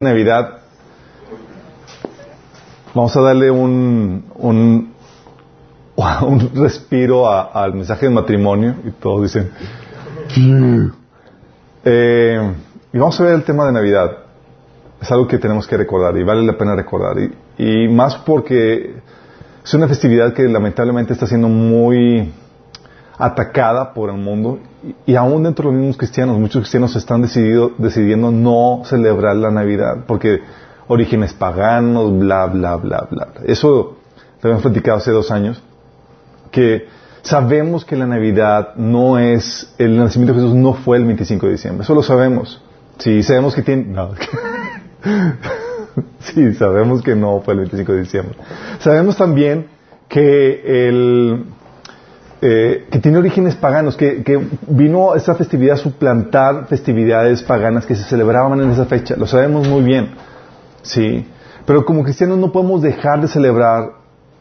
Navidad, vamos a darle un, un, respiro al mensaje de matrimonio y todos dicen, eh, y vamos a ver el tema de Navidad. Es algo que tenemos que recordar y vale la pena recordar. Y más porque es una festividad que lamentablemente está siendo muy atacada por el mundo y, aún dentro de los mismos cristianos, muchos cristianos están decidido, decidiendo no celebrar la Navidad porque orígenes paganos, bla, bla, bla, bla. Eso lo habíamos platicado hace dos años, que sabemos que la Navidad no es, el nacimiento de Jesús no fue el 25 de diciembre, eso lo sabemos. Sí, sabemos que tiene... no. sí, sabemos que no fue el 25 de diciembre. Sabemos también que el eh, que tiene orígenes paganos, que, que vino esa festividad a suplantar festividades paganas que se celebraban en esa fecha. Lo sabemos muy bien, sí. Pero como cristianos no podemos dejar de celebrar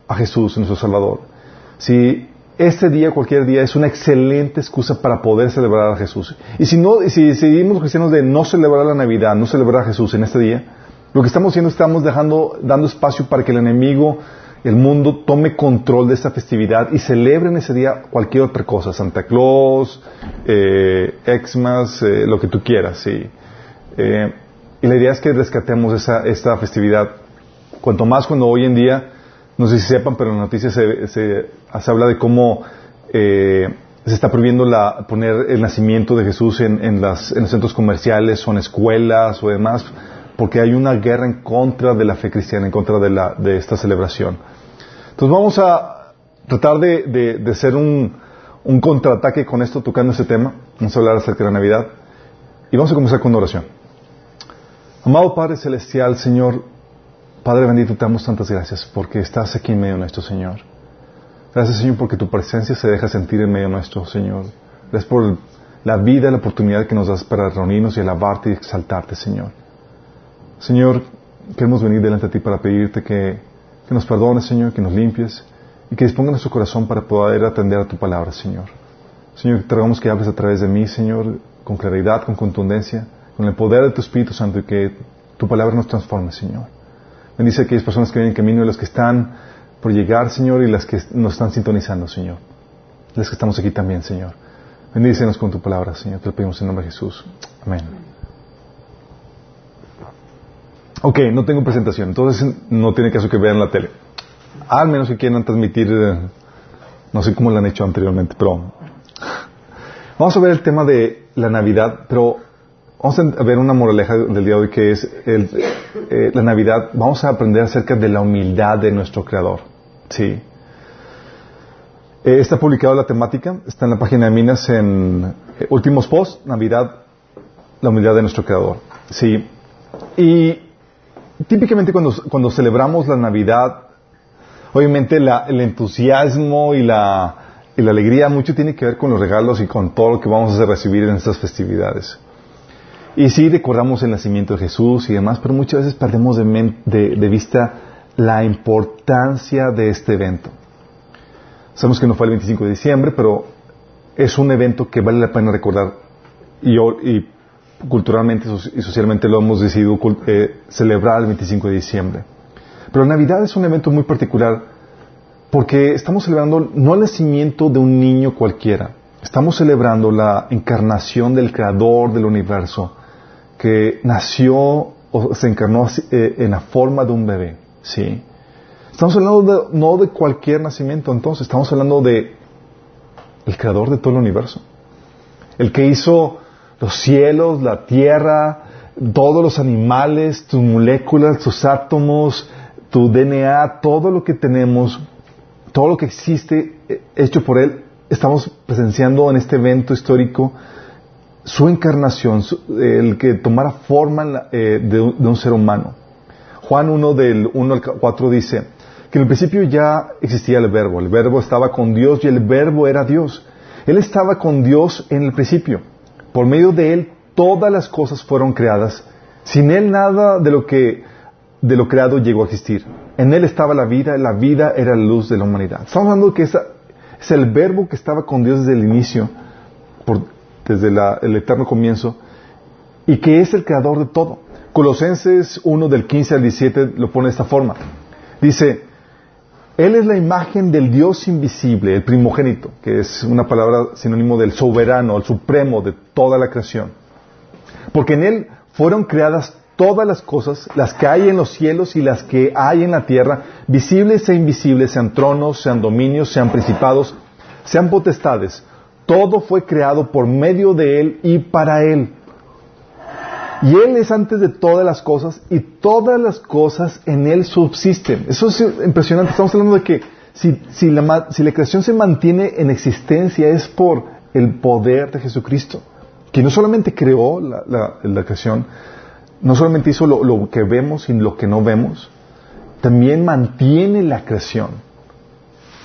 a Jesús, nuestro Salvador. Sí, este día, cualquier día, es una excelente excusa para poder celebrar a Jesús. Y si no, si decidimos los cristianos de no celebrar la Navidad, no celebrar a Jesús en este día, lo que estamos haciendo, estamos dejando, dando espacio para que el enemigo el mundo tome control de esta festividad y celebre en ese día cualquier otra cosa, Santa Claus, eh, Xmas, eh, lo que tú quieras, sí. Eh, y la idea es que rescatemos esa, esta festividad. Cuanto más cuando hoy en día, no sé si sepan, pero en las noticias se, se, se habla de cómo eh, se está prohibiendo la, poner el nacimiento de Jesús en, en, las, en los centros comerciales o en escuelas o demás, porque hay una guerra en contra de la fe cristiana, en contra de, la, de esta celebración. Entonces vamos a tratar de, de, hacer un, contraataque con esto, tocando ese tema. Vamos a hablar acerca de la Navidad. Y vamos a comenzar con una oración. Amado Padre Celestial, Señor, Padre bendito, te damos tantas gracias porque estás aquí en medio nuestro, Señor. Gracias, Señor, porque tu presencia se deja sentir en medio nuestro, Señor. Gracias por la vida la oportunidad que nos das para reunirnos y alabarte y exaltarte, Señor. Señor, queremos venir delante de ti para pedirte que, que, nos perdones, Señor, que nos limpies y que disponga nuestro corazón para poder atender a tu palabra, Señor. Señor, te rogamos que hables a través de mí, Señor, con claridad, con contundencia, con el poder de tu Espíritu Santo y que tu palabra nos transforme, Señor. Bendice a aquellas personas que vienen en camino y las que están por llegar, Señor, y las que nos están sintonizando, Señor. Las que estamos aquí también, Señor. Bendícenos con tu palabra, Señor. Te lo pedimos en nombre de Jesús. Amén. Ok, no tengo presentación, entonces no tiene caso que vean la tele. Al menos que quieran transmitir, eh, no sé cómo lo han hecho anteriormente, pero vamos a ver el tema de la Navidad, pero vamos a ver una moraleja del día de hoy que es el, eh, la Navidad. Vamos a aprender acerca de la humildad de nuestro Creador. Sí. Eh, está publicada la temática, está en la página de Minas en últimos posts, Navidad, la humildad de nuestro Creador. Sí. Y típicamente cuando, cuando celebramos la Navidad, obviamente la, el entusiasmo y la, y la alegría mucho tiene que ver con los regalos y con todo lo que vamos a recibir en estas festividades. Y sí recordamos el nacimiento de Jesús y demás, pero muchas veces perdemos de, de vista la importancia de este evento. Sabemos que no fue el 25 de diciembre, pero es un evento que vale la pena recordar y, y culturalmente y socialmente lo hemos decidido eh, celebrar el 25 de diciembre. Pero Navidad es un evento muy particular porque estamos celebrando no el nacimiento de un niño cualquiera, estamos celebrando la encarnación del Creador del universo que nació o se encarnó eh, en la forma de un bebé. ¿sí? Estamos hablando de, no de cualquier nacimiento, entonces estamos hablando de el Creador de todo el universo, el que hizo los cielos, la tierra, todos los animales, tus moléculas, tus átomos, tu DNA, todo lo que tenemos, todo lo que existe hecho por Él, estamos presenciando en este evento histórico su encarnación, el que tomara forma eh, de, de, un ser humano. Juan 1 del 1 al 4 dice que en el principio ya existía el verbo, el verbo estaba con Dios y el verbo era Dios. Él estaba con Dios en el principio. Por medio de Él todas las cosas fueron creadas. Sin Él nada de lo que de lo creado llegó a existir. En Él estaba la vida, la vida era la luz de la humanidad. Estamos hablando que esa, es el verbo que estaba con Dios desde el inicio, desde el eterno comienzo, y que es el creador de todo. Colosenses 1 del 15 al 17 lo pone de esta forma. Dice, Él es la imagen del Dios invisible, el primogénito, que es una palabra sinónimo del soberano, el supremo de toda la creación. Porque en Él fueron creadas todas las cosas, las que hay en los cielos y las que hay en la tierra, visibles e invisibles, sean tronos, sean dominios, sean principados, sean potestades. Todo fue creado por medio de Él y para Él. Y Él es antes de todas las cosas y todas las cosas en Él subsisten. Eso es impresionante. Estamos hablando de que si, la, si la creación se mantiene en existencia es por el poder de Jesucristo, que no solamente creó la creación, no solamente hizo lo, lo, que vemos y lo que no vemos, también mantiene la creación.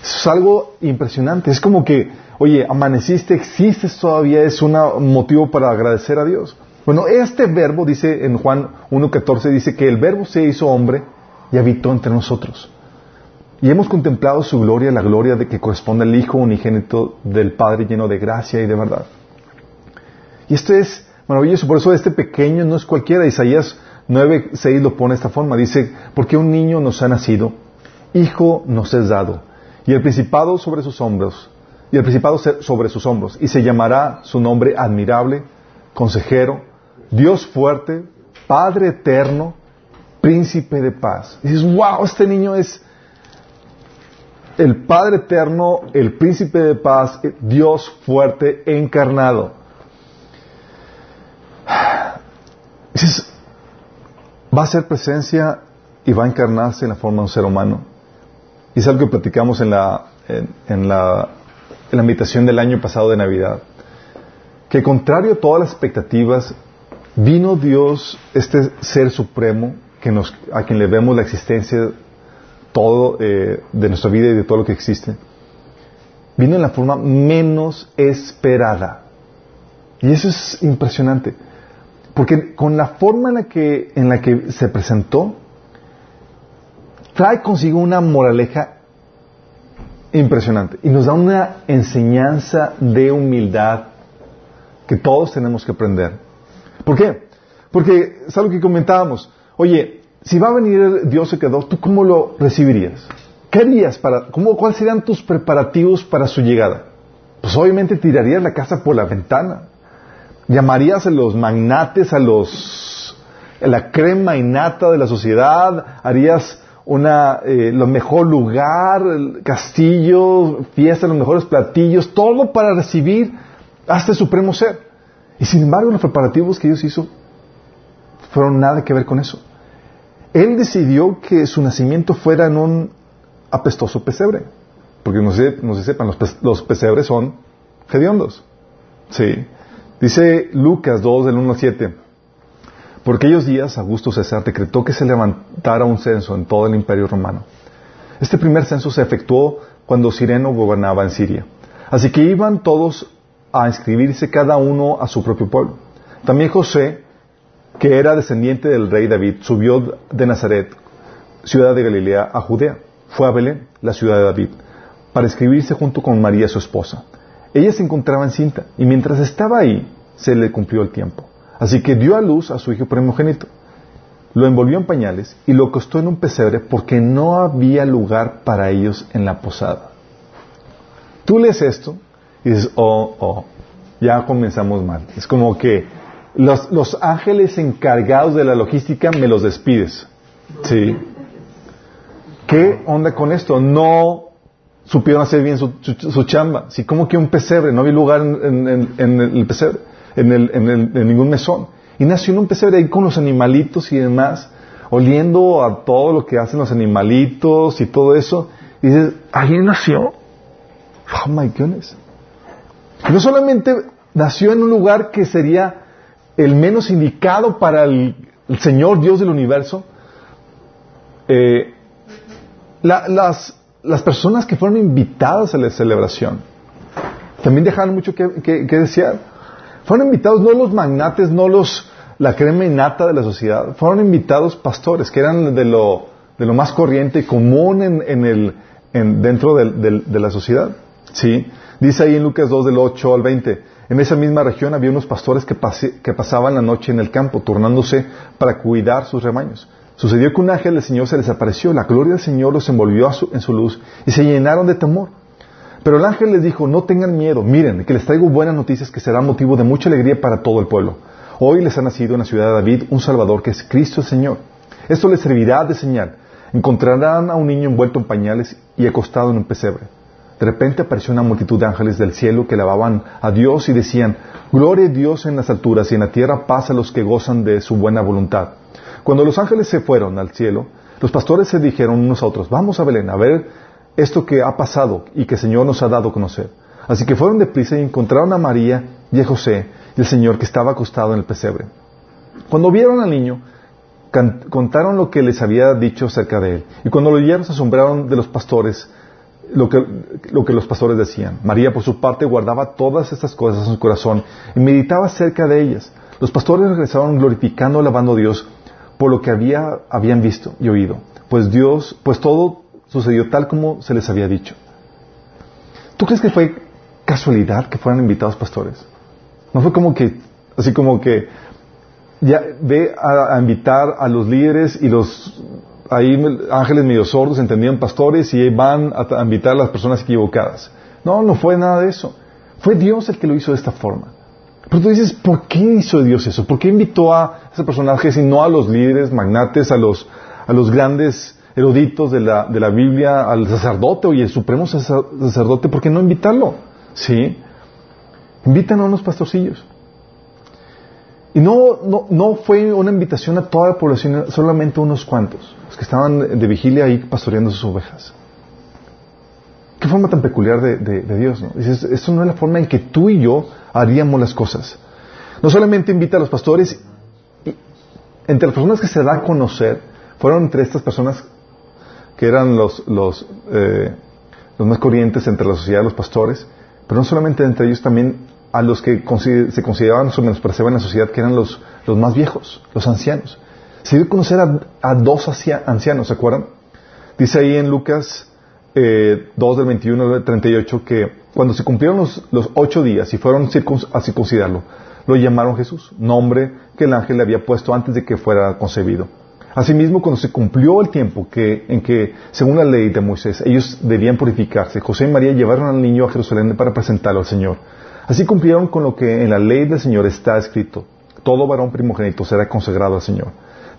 Eso es algo impresionante. Es como que, oye, amaneciste, existes todavía, es un motivo para agradecer a Dios. Bueno, este verbo dice en Juan 1.14, dice que el verbo se hizo hombre y habitó entre nosotros. Y hemos contemplado su gloria, la gloria de que corresponde al Hijo unigénito del Padre lleno de gracia y de verdad. Y esto es maravilloso, por eso este pequeño no es cualquiera. Isaías 9.6 lo pone de esta forma, dice, porque un niño nos ha nacido, hijo nos es dado, y el principado sobre sus hombros, y el principado sobre sus hombros, y se llamará su nombre admirable, consejero, Dios fuerte, Padre eterno, príncipe de paz. Dices, wow, este niño es el Padre eterno, el príncipe de paz, Dios fuerte encarnado. Dices, va a ser presencia y va a encarnarse en la forma de un ser humano. Y es algo que platicamos en la, en, la, en la invitación del año pasado de Navidad. Que contrario a todas las expectativas, vino Dios, este ser supremo, que nos, a quien le vemos la existencia todo eh, de nuestra vida y de todo lo que existe, vino en la forma menos esperada. Y eso es impresionante. Porque con la forma en la que, en la que se presentó, trae consigo una moraleja impresionante y nos da una enseñanza de humildad que todos tenemos que aprender. ¿Por qué? Porque es algo que comentábamos. Oye, si va a venir Dios se quedó, ¿tú cómo lo recibirías? ¿Qué harías para, cómo, cuáles serían tus preparativos para su llegada? Pues obviamente tirarías la casa por la ventana. Llamarías a los magnates, a los, a la crema innata de la sociedad, harías una, eh, lo mejor lugar, castillo, fiesta, los mejores platillos, todo para recibir a este supremo ser. Y sin embargo, los preparativos que Dios hizo fueron nada que ver con eso. Él decidió que su nacimiento fuera en un apestoso pesebre. Porque no sé, no se sepan, los, pesebres son hediondos. Sí. Dice Lucas 2 del 1 al 7. Por aquellos días, Augusto César decretó que se levantara un censo en todo el imperio romano. Este primer censo se efectuó cuando Sireno gobernaba en Siria. Así que iban todos a inscribirse cada uno a su propio pueblo. También José, que era descendiente del rey David, subió de Nazaret, ciudad de Galilea, a Judea. Fue a Belén, la ciudad de David, para inscribirse junto con María, su esposa. Ella se encontraba encinta y mientras estaba ahí, se le cumplió el tiempo. Así que dio a luz a su hijo primogénito. Lo envolvió en pañales y lo acostó en un pesebre porque no había lugar para ellos en la posada. Tú lees esto y dices, oh, oh, ya comenzamos mal. Es como que los, los ángeles encargados de la logística me los despides. ¿Sí? ¿Qué onda con esto? No supieron hacer bien su, su, chamba. Sí, como que un pesebre, no había lugar en, en, el pesebre, en, el, en, ningún mesón. Y nació en un pesebre ahí con los animalitos y demás, oliendo a todo lo que hacen los animalitos y todo eso. Y dices, ahí nació. Oh my goodness. No solamente nació en un lugar que sería el menos indicado para el, Señor Dios del universo, eh, las, las, personas que fueron invitadas a la celebración también dejaron mucho que, desear. Fueron invitados no los magnates, no los la crema innata de la sociedad, fueron invitados pastores que eran de lo, de lo más corriente y común en, en el, en, dentro de la sociedad. ¿Sí? Dice ahí en Lucas 2 del 8 al 20, en esa misma región había unos pastores que, que pasaban la noche en el campo, turnándose para cuidar sus rebaños. Sucedió que un ángel del Señor se les apareció, la gloria del Señor los envolvió en su luz y se llenaron de temor. Pero el ángel les dijo, no tengan miedo, miren, que les traigo buenas noticias que serán motivo de mucha alegría para todo el pueblo. Hoy les ha nacido en la ciudad de David un Salvador que es Cristo el Señor. Esto les servirá de señal. Encontrarán a un niño envuelto en pañales y acostado en un pesebre. De repente apareció una multitud de ángeles del cielo que alababan a Dios y decían, Gloria a Dios en las alturas y en la tierra paz a los que gozan de su buena voluntad. Cuando los ángeles se fueron al cielo, los pastores se dijeron unos a otros, vamos a Belén a ver esto que ha pasado y que el Señor nos ha dado a conocer. Así que fueron deprisa y encontraron a María y a José y el Señor que estaba acostado en el pesebre. Cuando vieron al niño, contaron lo que les había dicho acerca de él. Y cuando lo oyeron se asombraron de los pastores, lo que, lo que los pastores decían. María, por su parte, guardaba todas estas cosas en su corazón y meditaba acerca de ellas. Los pastores regresaron glorificando, alabando a Dios por lo que había, habían visto y oído. Pues Dios, pues todo sucedió tal como se les había dicho. ¿Tú crees que fue casualidad que fueran invitados pastores? No fue como que, así como que, ya ve a, invitar a los líderes y los ahí ángeles medio sordos entendían pastores y van a, invitar a las personas equivocadas. No, no fue nada de eso. Fue Dios el que lo hizo de esta forma. Pero tú dices, ¿por qué hizo Dios eso? ¿Por qué invitó a ese personaje y no a los líderes, magnates, a los, a los grandes eruditos de la, de la Biblia, al sacerdote, oye, el supremo sacerdote, ¿por qué no invitarlo? ¿Sí? Invitan a unos pastorcillos. Y no, no, no fue una invitación a toda la población, solamente unos cuantos, los que estaban de vigilia ahí pastoreando sus ovejas. Qué forma tan peculiar de, de, Dios, ¿no? Dices, esto no es la forma en que tú y yo haríamos las cosas. No solamente invita a los pastores, entre las personas que se da a conocer, fueron entre estas personas que eran los, los, eh, los más corrientes entre la sociedad de los pastores, pero no solamente entre ellos, también a los que se consideraban o menospreciaban en la sociedad, que eran los, más viejos, los ancianos. Se dio a conocer a, dos ancianos, ¿se acuerdan? Dice ahí en Lucas eh, 2 del 21 al 38 que cuando se cumplieron los, ocho días y fueron a circuncidarlo, lo llamaron Jesús, nombre que el ángel le había puesto antes de que fuera concebido. Asimismo, cuando se cumplió el tiempo en que, según la ley de Moisés, ellos debían purificarse, José y María llevaron al niño a Jerusalén para presentarlo al Señor. Así cumplieron con lo que en la ley del Señor está escrito. Todo varón primogénito será consagrado al Señor.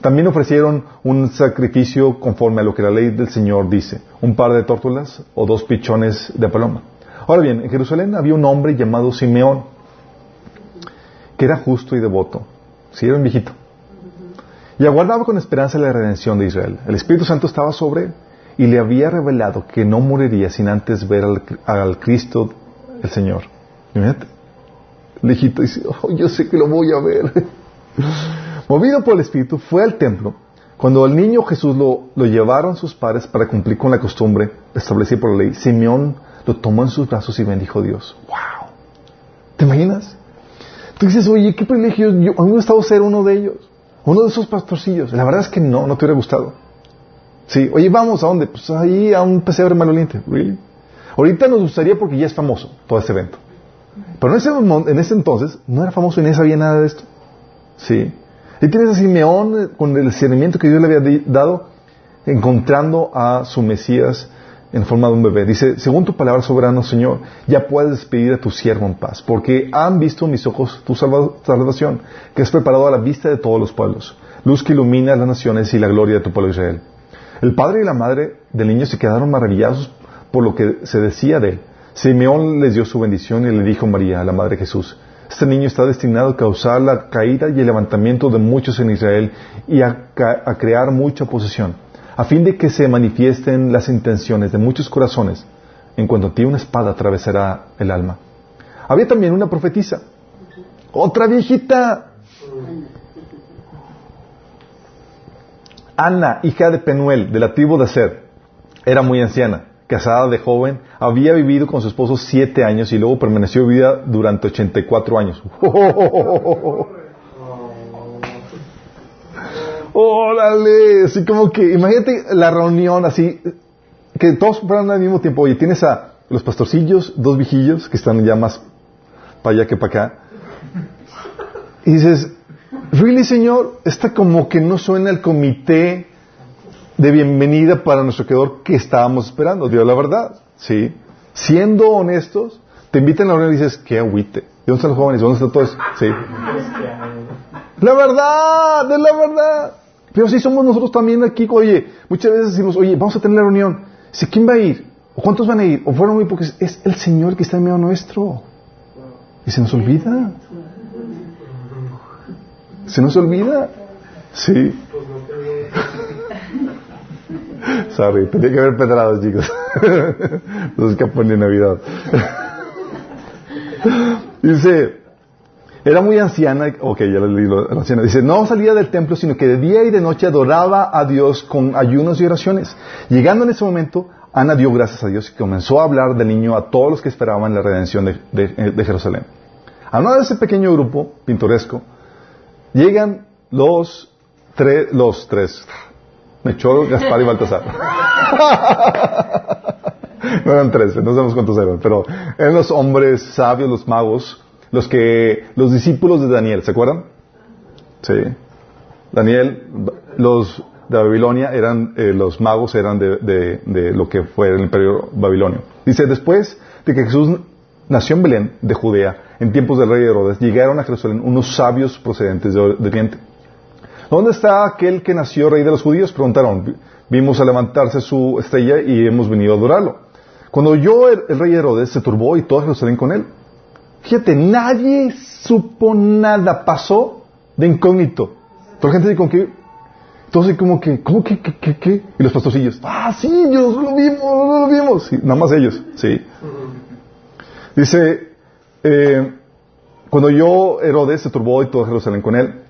También ofrecieron un sacrificio conforme a lo que la ley del Señor dice, un par de tórtolas o dos pichones de paloma. Ahora bien, en Jerusalén había un hombre llamado Simeón, que era justo y devoto. Sí, era un viejito. Y aguardaba con esperanza la redención de Israel. El Espíritu Santo estaba sobre él y le había revelado que no moriría sin antes ver al, Cristo, el Señor. Imagínate. El viejito dice, oh, yo sé que lo voy a ver. Movido por el Espíritu, fue al templo. Cuando el niño Jesús lo, lo llevaron sus padres para cumplir con la costumbre establecida por la ley, Simeón lo tomó en sus brazos y bendijo a Dios. ¡Wow! ¿Te imaginas? Tú dices, oye, qué privilegio, yo, a mí me ha gustado ser uno de ellos, uno de esos pastorcillos. La verdad es que no, no te hubiera gustado. Sí, oye, vamos, ¿a dónde? Pues ahí a un pesebre maloliente. ¿Really? Ahorita nos gustaría porque ya es famoso todo este evento. Pero en ese, en entonces no era famoso y ni sabía nada de esto. Sí. Y tienes a Simeón eh, con el discernimiento que Dios le había dado, encontrando a su Mesías en forma de un bebé. Dice, según tu palabra soberano, Señor, ya puedes despedir a tu siervo en paz, porque han visto mis ojos tu salvación, que has preparado a la vista de todos los pueblos, luz que ilumina las naciones y la gloria de tu pueblo Israel. El padre y la madre del niño se quedaron maravillados por lo que se decía de él. Simeón les dio su bendición y le dijo a María, la madre de Jesús, este niño está destinado a causar la caída y el levantamiento de muchos en Israel y a, a crear mucha posesión a fin de que se manifiesten las intenciones de muchos corazones, en cuanto a ti una espada atravesará el alma. Había también una profetisa, otra viejita, Ana, hija de Penuel, de la tribu de Ser, era muy anciana, casada de joven, había vivido con su esposo siete años y luego permaneció vida durante ochenta y cuatro años. órale, así como que, imagínate la reunión así, que todos fueran al mismo tiempo. Oye, tienes a los pastorcillos, dos vigillos, que están ya más para allá que para acá. Y dices, ¿really, Señor? Esta como que no suena el comité de bienvenida para nuestro creador que estábamos esperando. Dios, la verdad, ¿sí? Siendo honestos, te invitan a la reunión y dices, qué agüite. ¿De dónde están los jóvenes? ¿Dónde están todos? Sí. La verdad, de la verdad. Pero si somos nosotros también aquí, oye, muchas veces decimos, oye, vamos a tener la reunión. Si, ¿Quién va a ir? ¿O cuántos van a ir? ¿O fueron muy pocos? Es el Señor que está en medio nuestro. Y se nos olvida. Se nos olvida. Sí. Sorry, tenía que haber pedrados, chicos. Los escapan de Navidad. Dice, era muy anciana, ok, ya le leí la anciana. Dice, no salía del templo, sino que de día y de noche adoraba a Dios con ayunos y oraciones. Llegando en ese momento, Ana dio gracias a Dios y comenzó a hablar del niño a todos los que esperaban la redención de, Jerusalén. A uno de ese pequeño grupo pintoresco, llegan los tres, Mechor, Gaspar y Baltasar. no eran tres, no sabemos cuántos eran, pero eran los hombres sabios, los magos, los que, los discípulos de Daniel, ¿se acuerdan? Sí. Daniel, los de Babilonia eran, eh, los magos eran de, de, de, lo que fue el imperio babilonio. Dice, después de que Jesús nació en Belén, de Judea, en tiempos del rey Herodes, llegaron a Jerusalén unos sabios procedentes de Oriente. ¿Dónde está aquel que nació rey de los judíos? Preguntaron. Vimos a levantarse su estrella y hemos venido a adorarlo. Cuando oyó el, el rey Herodes, se turbó y todo Jerusalén con él. Fíjate, nadie supo nada, pasó de incógnito. Toda la gente dijo que, entonces como que, ¿cómo que, qué, qué, qué? Y los pastorcillos, ah, sí, Dios, lo vimos, lo vimos. Sí, nada más ellos, sí. Dice, eh, cuando yo Herodes se turbó y todo Jerusalén con él,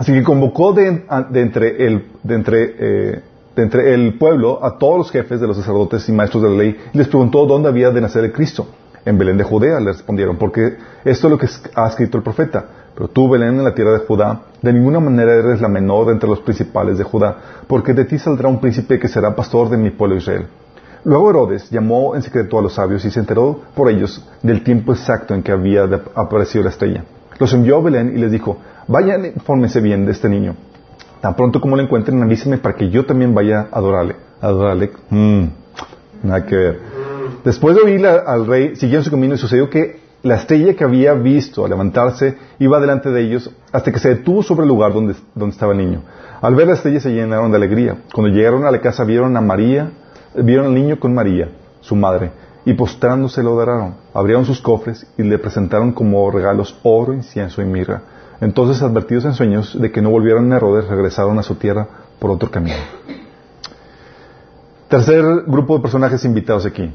así que convocó de, entre, el, eh, entre el pueblo a todos los jefes de los sacerdotes y maestros de la ley y les preguntó dónde había de nacer el Cristo. En Belén de Judea le respondieron, porque esto es lo que ha escrito el profeta. Pero tú, Belén, en la tierra de Judá, de ninguna manera eres la menor entre los principales de Judá, porque de ti saldrá un príncipe que será pastor de mi pueblo Israel. Luego Herodes llamó en secreto a los sabios y se enteró por ellos del tiempo exacto en que había aparecido la estrella. Los envió a Belén y les dijo, vayan, infórmense bien de este niño. Tan pronto como lo encuentren, avísenme para que yo también vaya a adorarle. Adorarle, mmm, nada que ver. Después de oír al rey, siguieron su camino y sucedió que la estrella que había visto al levantarse iba delante de ellos hasta que se detuvo sobre el lugar donde, donde estaba el niño. Al ver la estrella se llenaron de alegría. Cuando llegaron a la casa vieron a María, vieron al niño con María, su madre, y postrándose lo adoraron. Abrieron sus cofres y le presentaron como regalos oro, incienso y mirra. Entonces, advertidos en sueños de que no volvieran a Herodes, regresaron a su tierra por otro camino. Tercer grupo de personajes invitados aquí.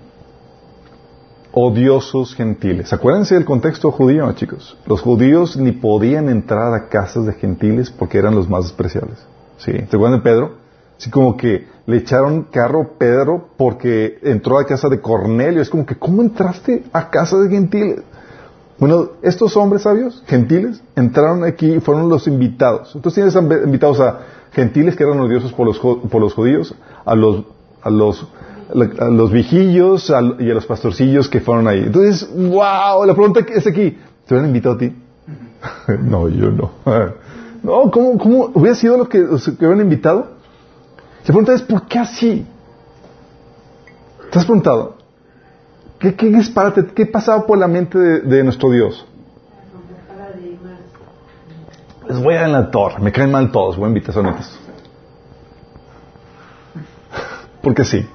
Odiosos gentiles. Acuérdense del contexto judío, chicos. Los judíos ni podían entrar a casas de gentiles porque eran los más despreciables. ¿Sí? ¿Se acuerdan de Pedro? Así como que le echaron carro a Pedro porque entró a casa de Cornelio. Es como que, ¿cómo entraste a casa de gentiles? Bueno, estos hombres sabios, gentiles, entraron aquí y fueron los invitados. Entonces tienes invitados a gentiles que eran odiosos por los, por los judíos, a los, a los, a los vigillos y a los pastorcillos que fueron ahí. Entonces, wow, la pregunta es aquí, ¿te hubieran invitado a ti? no, yo no. no, ¿cómo, cómo hubiera sido lo que, los que hubieran invitado? La pregunta es, ¿por qué así? ¿Te has preguntado? ¿Qué, qué disparate, qué pasaba por la mente de, nuestro Dios? Les voy a dar en la torre, me caen mal todos, voy a invitar a Porque sí.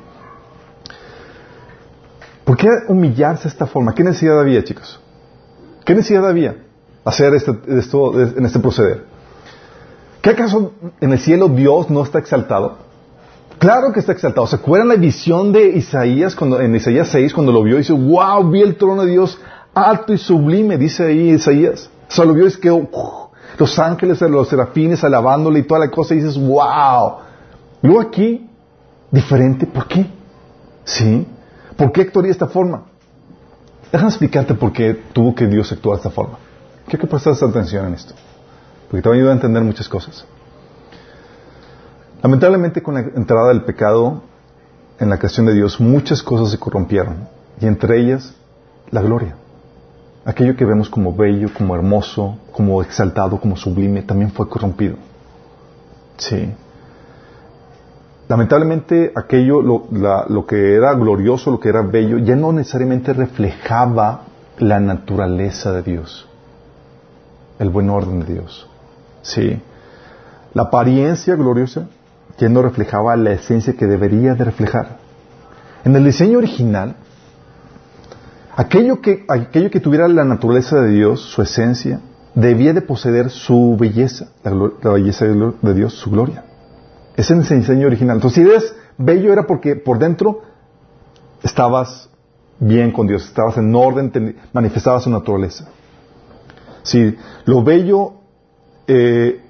¿Por qué humillarse de esta forma? ¿Qué necesidad había, chicos? ¿Qué necesidad había hacer este, esto en este proceder? ¿Qué acaso en el cielo Dios no está exaltado? Claro que está exaltado. ¿Se acuerdan la visión de Isaías cuando, en Isaías 6 cuando lo vio? Dice, wow, vi el trono de Dios alto y sublime, dice ahí Isaías. O sea, lo vio y es que uh, los ángeles, los serafines alabándole y toda la cosa y dices, wow. Luego aquí, diferente, ¿por qué? ¿Sí? ¿Por qué actuaría de esta forma? Déjame explicarte por qué tuvo que Dios actuar de esta forma. Quiero que prestes atención en esto, porque te va a ayudar a entender muchas cosas. Lamentablemente con la entrada del pecado en la creación de Dios, muchas cosas se corrompieron. y entre ellas la gloria. Aquello que vemos como bello, como hermoso, como exaltado, como sublime, también fue corrompido. Sí. Lamentablemente aquello, lo, que era glorioso, lo que era bello, ya no necesariamente reflejaba la naturaleza de Dios, el buen orden de Dios. Sí. La apariencia gloriosa ya no reflejaba la esencia que debería de reflejar. En el diseño original, aquello que, aquello que tuviera la naturaleza de Dios, su esencia, debía de poseer su belleza, la, belleza de Dios, su gloria. Ese es el diseño original. Entonces, si eres bello era porque por dentro estabas bien con Dios, estabas en orden, manifestabas su naturaleza. Si lo bello, eh,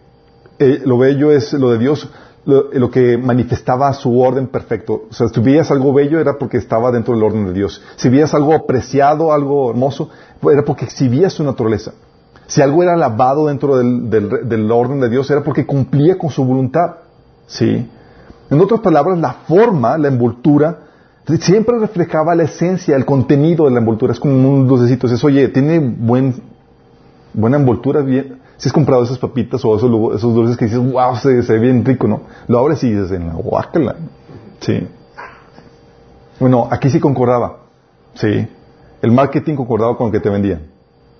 eh, lo bello es lo de Dios, lo, que manifestaba su orden perfecto. O sea, si veías algo bello era porque estaba dentro del orden de Dios. Si veías algo apreciado, algo hermoso, era porque exhibía su naturaleza. Si algo era alabado dentro del, del, orden de Dios, era porque cumplía con su voluntad. ¿Sí? En otras palabras, la forma, la envoltura, siempre reflejaba la esencia, el contenido de la envoltura. Es como un dulcecito. Es, oye, tiene buen, buena envoltura, bien, si has comprado esas papitas o esos, dulces que dices, wow, se, ve bien rico, ¿no? Lo abres y dices, en la guácala. Sí. Bueno, aquí sí concordaba. Sí. El marketing concordaba con lo que te vendían.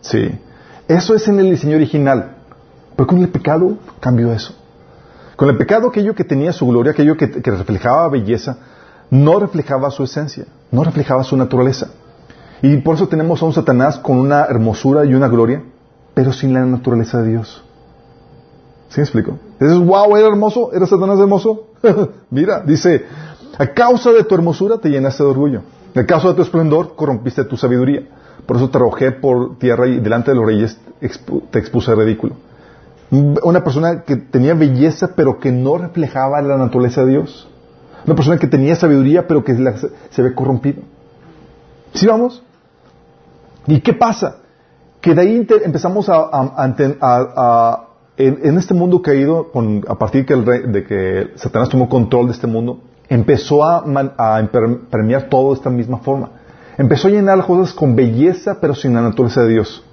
Sí. Eso es en el diseño original. Pero con el pecado cambió eso. Con el pecado, aquello que tenía su gloria, aquello que, que reflejaba belleza, no reflejaba su esencia, no reflejaba su naturaleza. Y por eso tenemos a un Satanás con una hermosura y una gloria pero sin la naturaleza de Dios. ¿Sí me explico? Dices, wow, era hermoso, era Satanás hermoso. Mira, dice, a causa de tu hermosura te llenaste de orgullo. A causa de tu esplendor corrompiste tu sabiduría. Por eso te arrojé por tierra y delante de los reyes te expuse ridículo. Una persona que tenía belleza pero que no reflejaba la naturaleza de Dios. Una persona que tenía sabiduría pero que se ve corrompido. ¿Sí vamos? ¿Y qué pasa? Que de ahí empezamos a, en, este mundo caído, con, a partir de que Satanás tomó control de este mundo, empezó a, permear todo de esta misma forma. Empezó a llenar las cosas con belleza, pero sin la naturaleza de Dios.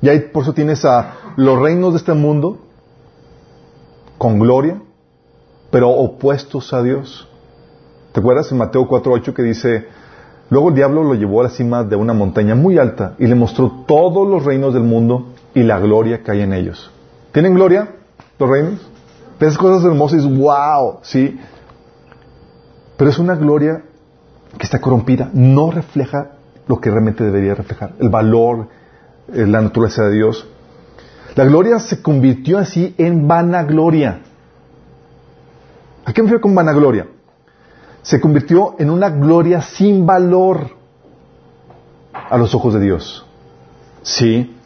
Y ahí por eso tienes a los reinos de este mundo con gloria, pero opuestos a Dios. ¿Te acuerdas en Mateo 4.8 que dice, Luego el diablo lo llevó a la cima de una montaña muy alta y le mostró todos los reinos del mundo y la gloria que hay en ellos. ¿Tienen gloria los reinos? Esas cosas hermosas wow, sí. Pero es una gloria que está corrompida. No refleja lo que realmente debería reflejar. El valor, eh, la naturaleza de Dios. La gloria se convirtió así en vanagloria. ¿A qué me refiero con vanagloria? Se convirtió en una gloria sin valor a los ojos de Dios. Sí.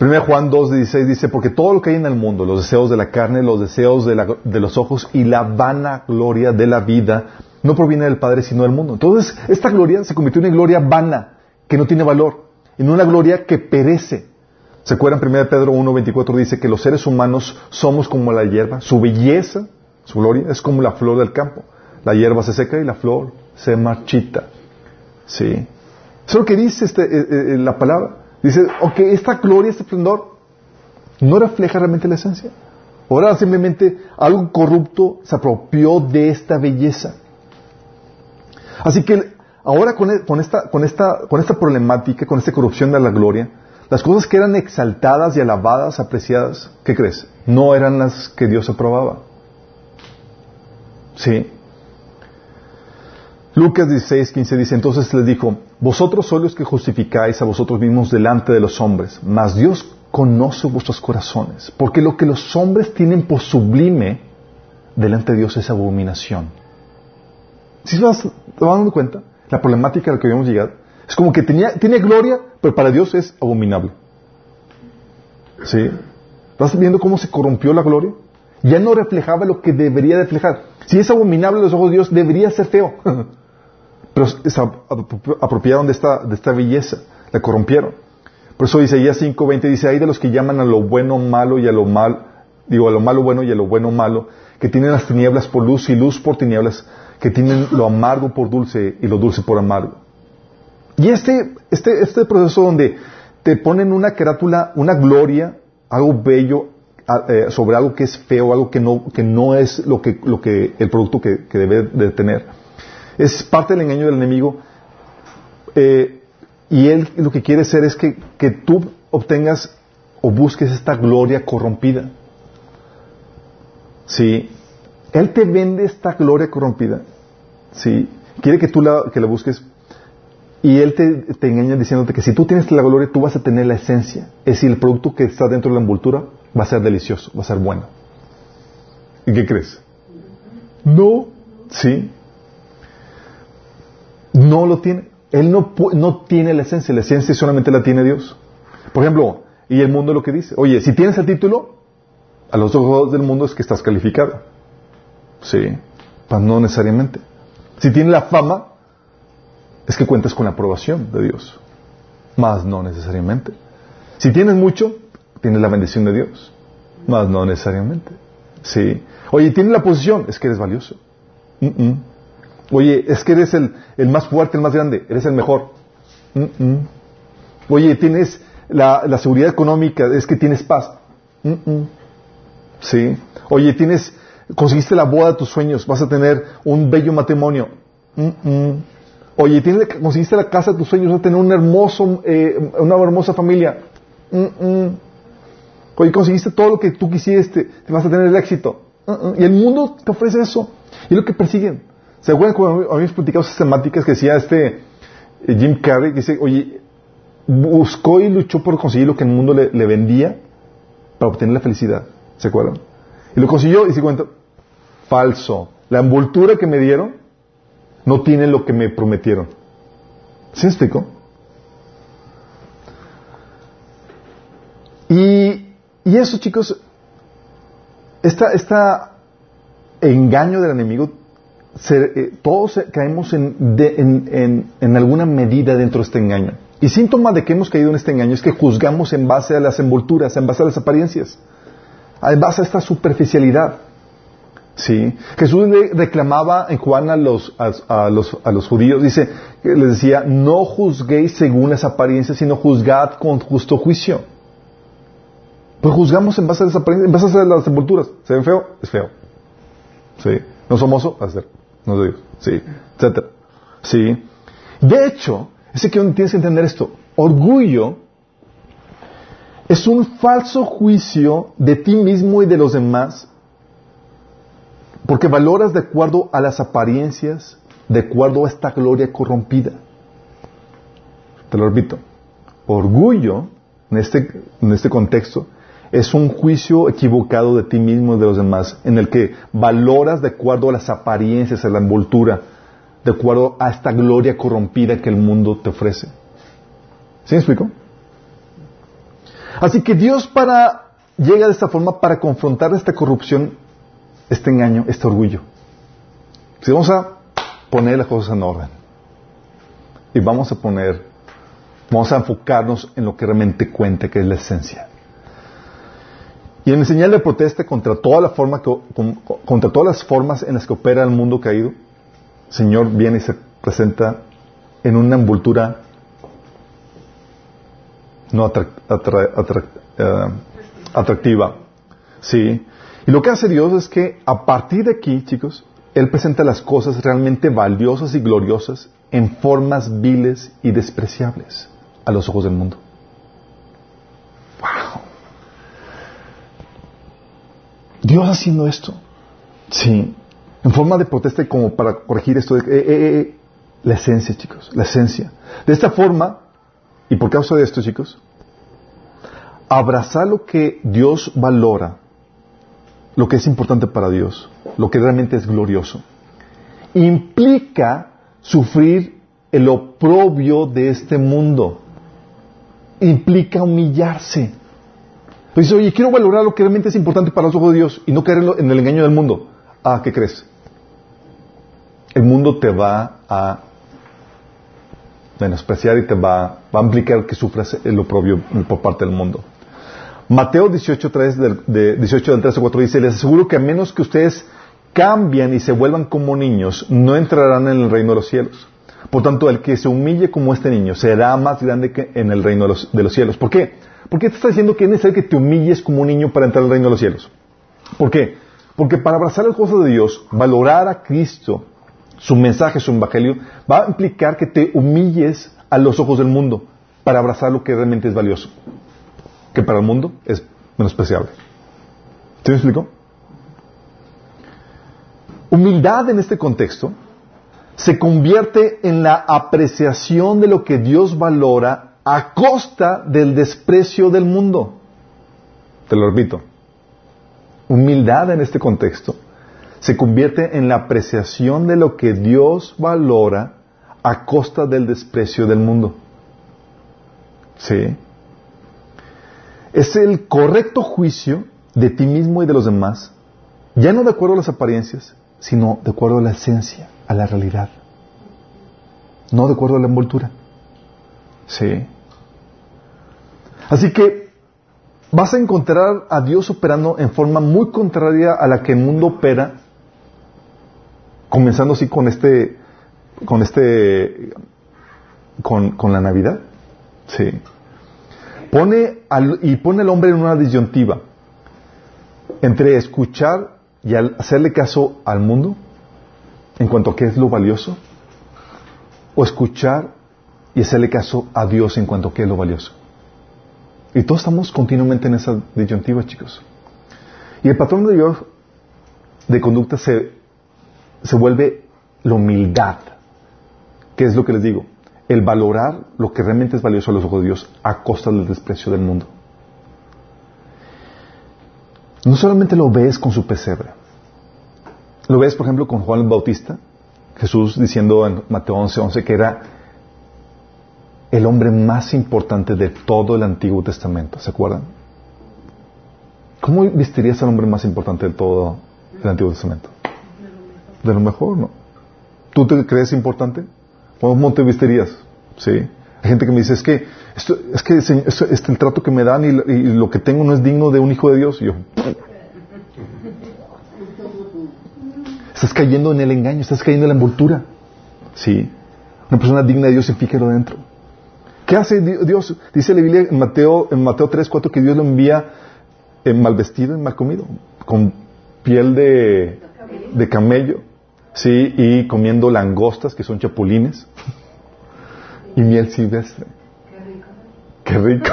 1 Juan 2.16 dice, porque todo lo que hay en el mundo, los deseos de la carne, los deseos de, los ojos y la vana gloria de la vida, no proviene del Padre sino del mundo. Entonces, esta gloria se convirtió en una gloria vana, que no tiene valor, en una gloria que perece. ¿Se acuerdan? 1 Pedro 1.24 dice que los seres humanos somos como la hierba, su belleza, su gloria, es como la flor del campo. La hierba se seca y la flor se marchita. ¿Sí? Eso es lo que dice este, eh, eh, la palabra. Dice, ok, esta gloria, este esplendor, no refleja realmente la esencia. Ahora simplemente algo corrupto se apropió de esta belleza. Así que ahora con, e, con, esta, con, esta, con esta problemática, con esta corrupción de la gloria, las cosas que eran exaltadas y alabadas, apreciadas, ¿qué crees? No eran las que Dios aprobaba. ¿Sí? Lucas 16, 15 dice, entonces les dijo, vosotros sois los que justificáis a vosotros mismos delante de los hombres, mas Dios conoce vuestros corazones, porque lo que los hombres tienen por sublime delante de Dios es abominación. Si se vas, te vas dando cuenta, la problemática a la que habíamos llegado, es como que tenía, tiene gloria, pero para Dios es abominable. ¿Sí? ¿Estás viendo cómo se corrompió la gloria? Ya no reflejaba lo que debería reflejar. Si es abominable a los ojos de Dios, debería ser feo. pero se apropiaron de esta, de esta belleza, la corrompieron. Por eso Isaías 5:20 dice, hay de los que llaman a lo bueno malo y a lo mal, digo, a lo malo bueno y a lo bueno malo, que tienen las tinieblas por luz y luz por tinieblas, que tienen lo amargo por dulce y lo dulce por amargo. Y este, este, este proceso donde te ponen una carátula, una gloria, algo bello, eh, sobre algo que es feo, algo que no, que no es lo que, lo que, el producto que, debe de tener. Es parte del engaño del enemigo. Eh, y él lo que quiere hacer es que, que tú obtengas o busques esta gloria corrompida. ¿Sí? Él te vende esta gloria corrompida. ¿Sí? Quiere que tú la, que la busques. Y Él te, te, engaña diciéndote que si tú tienes la gloria, tú vas a tener la esencia. Es decir, el producto que está dentro de la envoltura va a ser delicioso, va a ser bueno. ¿Y qué crees? No. ¿Sí? No lo tiene. Él no, no tiene la esencia. La esencia solamente la tiene Dios. Por ejemplo, y el mundo lo que dice. Oye, si tienes el título, a los ojos del mundo es que estás calificado. Sí, pues no necesariamente. Si tienes la fama, es que cuentas con la aprobación de Dios. Más no necesariamente. Si tienes mucho, tienes la bendición de Dios. Más no necesariamente. Sí. Oye, tienes la posición, es que eres valioso. Oye, es que eres el, el, más fuerte, el más grande, eres el mejor. Oye, tienes la, la, seguridad económica, es que tienes paz. Sí. Oye, tienes, conseguiste la boda de tus sueños, vas a tener un bello matrimonio. Oye, tienes, conseguiste la casa de tus sueños, vas a tener hermoso, eh, una hermosa familia. Oye, conseguiste todo lo que tú quisiste, te vas a tener el éxito. Y el mundo te ofrece eso. Y lo que persiguen. ¿Se acuerdan cuando habíamos platicado esas temáticas que decía este eh, Jim Carrey? Que dice, oye, buscó y luchó por conseguir lo que el mundo le, vendía para obtener la felicidad. ¿Se acuerdan? Y lo consiguió y se cuenta, falso. La envoltura que me dieron no tiene lo que me prometieron. ¿Sí me explico? Y, y eso, chicos, esta, esta engaño del enemigo, eh, todos caemos en, en, en, alguna medida dentro de este engaño. Y síntoma de que hemos caído en este engaño es que juzgamos en base a las envolturas, en base a las apariencias en base a esta superficialidad. ¿Sí? Jesús reclamaba en Juan a los, a, los, a los judíos, dice, les decía, no juzguéis según las apariencias, sino juzgad con justo juicio. Pues juzgamos en base a las apariencias, en base a las sepulturas. ¿Se ven feo? Es feo. ¿Sí? ¿No es famoso? A ser. No es Dios. Sí. Etcétera. ¿Sí? De hecho, es que tienes que entender esto. Orgullo es un falso juicio de ti mismo y de los demás, porque valoras de acuerdo a las apariencias, de acuerdo a esta gloria corrompida. Te lo repito, orgullo, en este, en este contexto, es un juicio equivocado de ti mismo y de los demás, en el que valoras de acuerdo a las apariencias, a la envoltura, de acuerdo a esta gloria corrompida que el mundo te ofrece. ¿Sí me explico? Así que Dios para, llega de esta forma para confrontar esta corrupción, este engaño, este orgullo. Si vamos a poner las cosas en orden y vamos a poner, vamos a enfocarnos en lo que realmente cuenta, que es la esencia. Y en señal de protesta contra toda la forma contra todas las formas en las que opera el mundo caído, el Señor viene y se presenta en una envoltura no eh, atractiva. Sí. Y lo que hace Dios es que a partir de aquí, chicos, Él presenta las cosas realmente valiosas y gloriosas en formas viles y despreciables a los ojos del mundo. ¡Wow! Dios haciendo esto. Sí. En forma de protesta y como para corregir esto. De, eh, eh, la esencia, chicos. La esencia. De esta forma, y por causa de esto, chicos, abrazar lo que Dios valora, lo que es importante para Dios, lo que realmente es glorioso, implica sufrir el oprobio de este mundo. Implica humillarse. Dice, oye, quiero valorar lo que realmente es importante para los ojos de Dios y no caer en el engaño del mundo. Ah, ¿qué crees? El mundo te va a menospreciar y te va, va a implicar que sufras el oprobio por parte del mundo. Mateo 18, 3, de, 18 del 3 4 dice, les aseguro que a menos que ustedes cambien y se vuelvan como niños, no entrarán en el reino de los cielos. Por tanto, el que se humille como este niño será más grande que en el reino de los, de los cielos. ¿Por qué? ¿Por qué te está diciendo que es necesario que te humilles como un niño para entrar al reino de los cielos? ¿Por qué? Porque para abrazar las cosas de Dios, valorar a Cristo, su mensaje, su evangelio, va a implicar que te humilles a los ojos del mundo para abrazar lo que realmente es valioso, que para el mundo es menospreciable. ¿Sí me explico? Humildad en este contexto se convierte en la apreciación de lo que Dios valora a costa del desprecio del mundo. Te lo repito. Humildad en este contexto se convierte en la apreciación de lo que Dios valora a costa del desprecio del mundo. ¿Sí? Es el correcto juicio de ti mismo y de los demás, ya no de acuerdo a las apariencias, sino de acuerdo a la esencia, a la realidad. No de acuerdo a la envoltura. Sí. Así que vas a encontrar a Dios operando en forma muy contraria a la que el mundo opera, comenzando así con este, con este, con, con la Navidad. Sí. Pone al, y pone al hombre en una disyuntiva entre escuchar y hacerle caso al mundo en cuanto a qué es lo valioso, o escuchar y hacerle caso a Dios en cuanto a qué es lo valioso. Y todos estamos continuamente en esa disyuntiva, chicos. Y el patrón de Dios de conducta se, se vuelve la humildad, que es lo que les digo, el valorar lo que realmente es valioso a los ojos de Dios a costa del desprecio del mundo. No solamente lo ves con su pesebre, lo ves, por ejemplo, con Juan el Bautista, Jesús diciendo en Mateo 11:11 11, que era el hombre más importante de todo el Antiguo Testamento, ¿se acuerdan? ¿Cómo vestirías al hombre más importante de todo el Antiguo Testamento? De lo mejor, ¿no? ¿Tú te crees importante? ¿Cómo te vestirías? ¿Sí? Hay gente que me dice, es que, es que este, el trato que me dan y, lo que tengo no es digno de un hijo de Dios. Y yo, estás cayendo en el engaño, estás cayendo en la envoltura. ¿Sí? Una persona digna de Dios fíjelo dentro. ¿Qué hace Dios? Dice la Biblia en Mateo, en Mateo 3, 4 que Dios lo envía en mal vestido y mal comido, con piel de, de camello, sí, y comiendo langostas, que son chapulines y miel silvestre. Qué rico.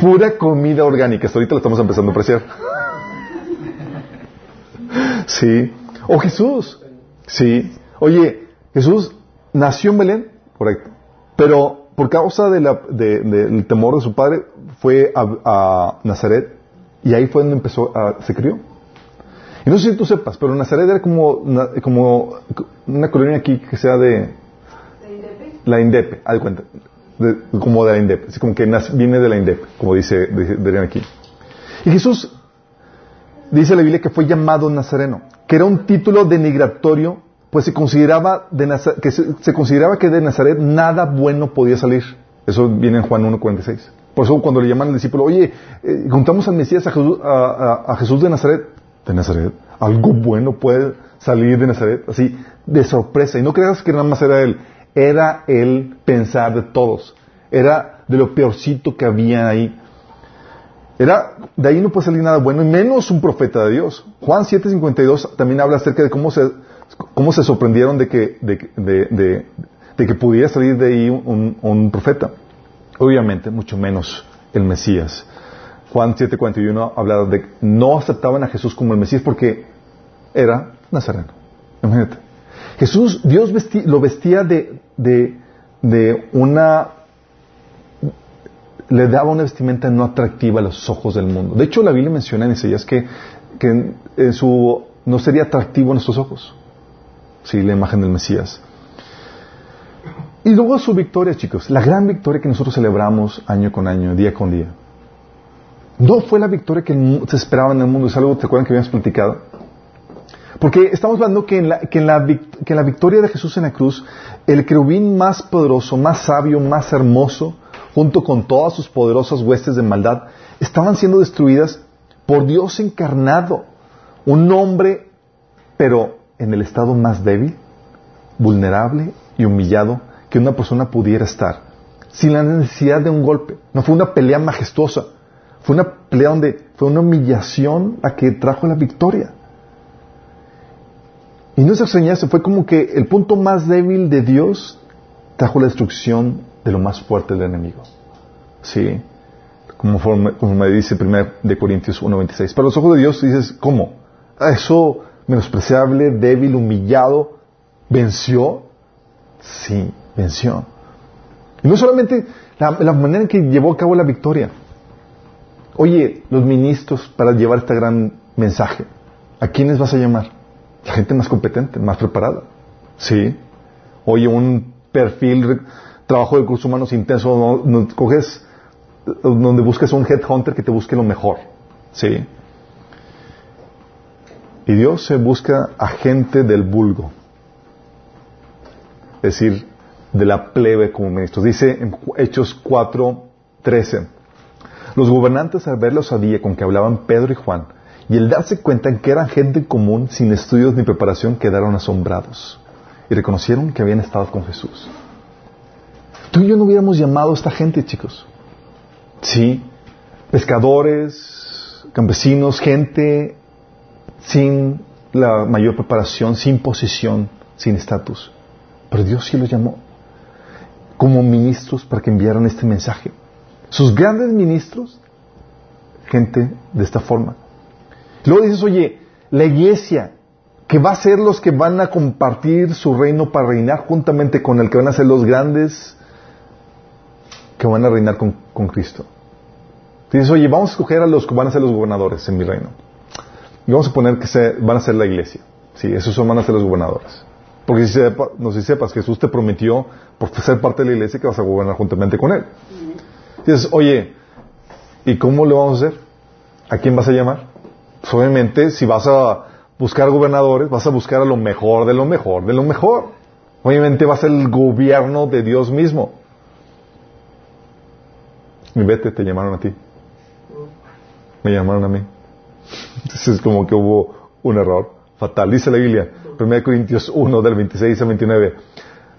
Pura comida orgánica. Hasta ahorita lo estamos empezando a apreciar. Sí. O Jesús. Sí. Oye, Jesús nació en Belén, correcto. Pero por causa de la, del temor de su padre, fue a, Nazaret y ahí fue donde empezó, a, se crió. Y no sé si tú sepas, pero Nazaret era como, como una colonia aquí que sea de... La INDEP, haz de cuenta. como de la INDEP. Así como que viene de la INDEP, como dice, dirían aquí. Y Jesús, dice la Biblia que fue llamado Nazareno, que era un título denigratorio, pues se consideraba, de que se, consideraba que de Nazaret nada bueno podía salir. Eso viene en Juan 1.46. Por eso cuando le llaman al discípulo, oye, eh, juntamos al Mesías a Jesús, a Jesús de Nazaret, de Nazaret. Algo bueno puede salir de Nazaret, así, de sorpresa. Y no creas que nada más era él, era el pensar de todos. Era de lo peorcito que había ahí. Era, de ahí no puede salir nada bueno, y menos un profeta de Dios. Juan 7:52 también habla acerca de cómo se, cómo se sorprendieron de que, de, que pudiera salir de ahí un, profeta. Obviamente, mucho menos el Mesías. Juan 7:41 habla de que no aceptaban a Jesús como el Mesías porque era nazareno. Imagínate. Jesús, Dios lo vestía de, de, una... le daba una vestimenta no atractiva a los ojos del mundo. De hecho, la Biblia menciona en Isaías que, que su, no sería atractivo a nuestros ojos. Sí, la imagen del Mesías. Y luego su victoria, chicos, la gran victoria que nosotros celebramos año con año, día con día. No fue la victoria que se esperaba en el mundo, es algo, ¿te acuerdan que habíamos platicado? Porque estamos hablando que en, la, que, en la, que en la victoria de Jesús en la cruz, el querubín más poderoso, más sabio, más hermoso, junto con todas sus poderosas huestes de maldad, estaban siendo destruidas por Dios encarnado, un hombre, pero en el estado más débil, vulnerable y humillado que una persona pudiera estar, sin la necesidad de un golpe. No fue una pelea majestuosa, fue una pelea donde fue una humillación la que trajo la victoria. Y no es eso, fue como que el punto más débil de Dios trajo la destrucción de lo más fuerte del enemigo. Sí, como, me dice 1 de Corintios 1.26. Para los ojos de Dios dices, ¿cómo? ¿Eso menospreciable, débil, humillado, venció? Sí, venció. Y no solamente la, la manera en que llevó a cabo la victoria. Oye, los ministros para llevar este gran mensaje, ¿a quiénes vas a llamar? La gente más competente, más preparada. Sí. Oye, un perfil, trabajo de recursos humanos intenso, coges, donde busques un headhunter que te busque lo mejor. Sí. Y Dios se busca a gente del vulgo. Es decir, de la plebe como ministros. Dice en Hechos 4, 13. Los gobernantes al ver la osadía con que hablaban Pedro y Juan, y el darse cuenta en que eran gente común, sin estudios ni preparación, quedaron asombrados y reconocieron que habían estado con Jesús. Tú y yo no hubiéramos llamado a esta gente, chicos. Sí, pescadores, campesinos, gente sin la mayor preparación, sin posición, sin estatus. Pero Dios sí los llamó como ministros para que enviaran este mensaje. Sus grandes ministros, gente de esta forma. Luego dices, oye, la iglesia, que va a ser los que van a compartir su reino para reinar juntamente con el que van a ser los grandes que van a reinar con, Cristo. Dices, oye, vamos a escoger a los que van a ser los gobernadores en mi reino. Y vamos a poner que se, van a ser la iglesia. Sí, esos son, van a ser los gobernadores. Porque si no sé si sepas, Jesús te prometió, por ser parte de la iglesia, que vas a gobernar juntamente con Él. Dices, oye, ¿y cómo lo vamos a hacer? ¿A quién vas a llamar? Pues, obviamente, si vas a buscar gobernadores, vas a buscar a lo mejor de lo mejor de lo mejor. Obviamente va a ser el gobierno de Dios mismo. Y vete, te llamaron a ti. Me llamaron a mí. Entonces es como que hubo un error fatal. Dice la Biblia, 1 Corintios 1, del 26 al 29.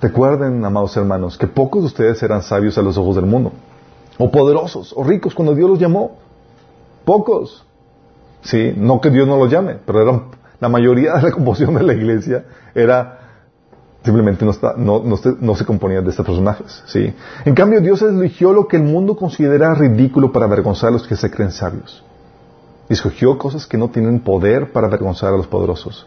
Recuerden, amados hermanos, que pocos de ustedes eran sabios a los ojos del mundo, o poderosos, o ricos cuando Dios los llamó. Pocos. Sí, no que Dios no los llame, pero la mayoría de la composición de la iglesia era simplemente no, no, se, componía de estos personajes. ¿sí? En cambio, Dios eligió lo que el mundo considera ridículo para avergonzar a los que se creen sabios. Y escogió cosas que no tienen poder para avergonzar a los poderosos.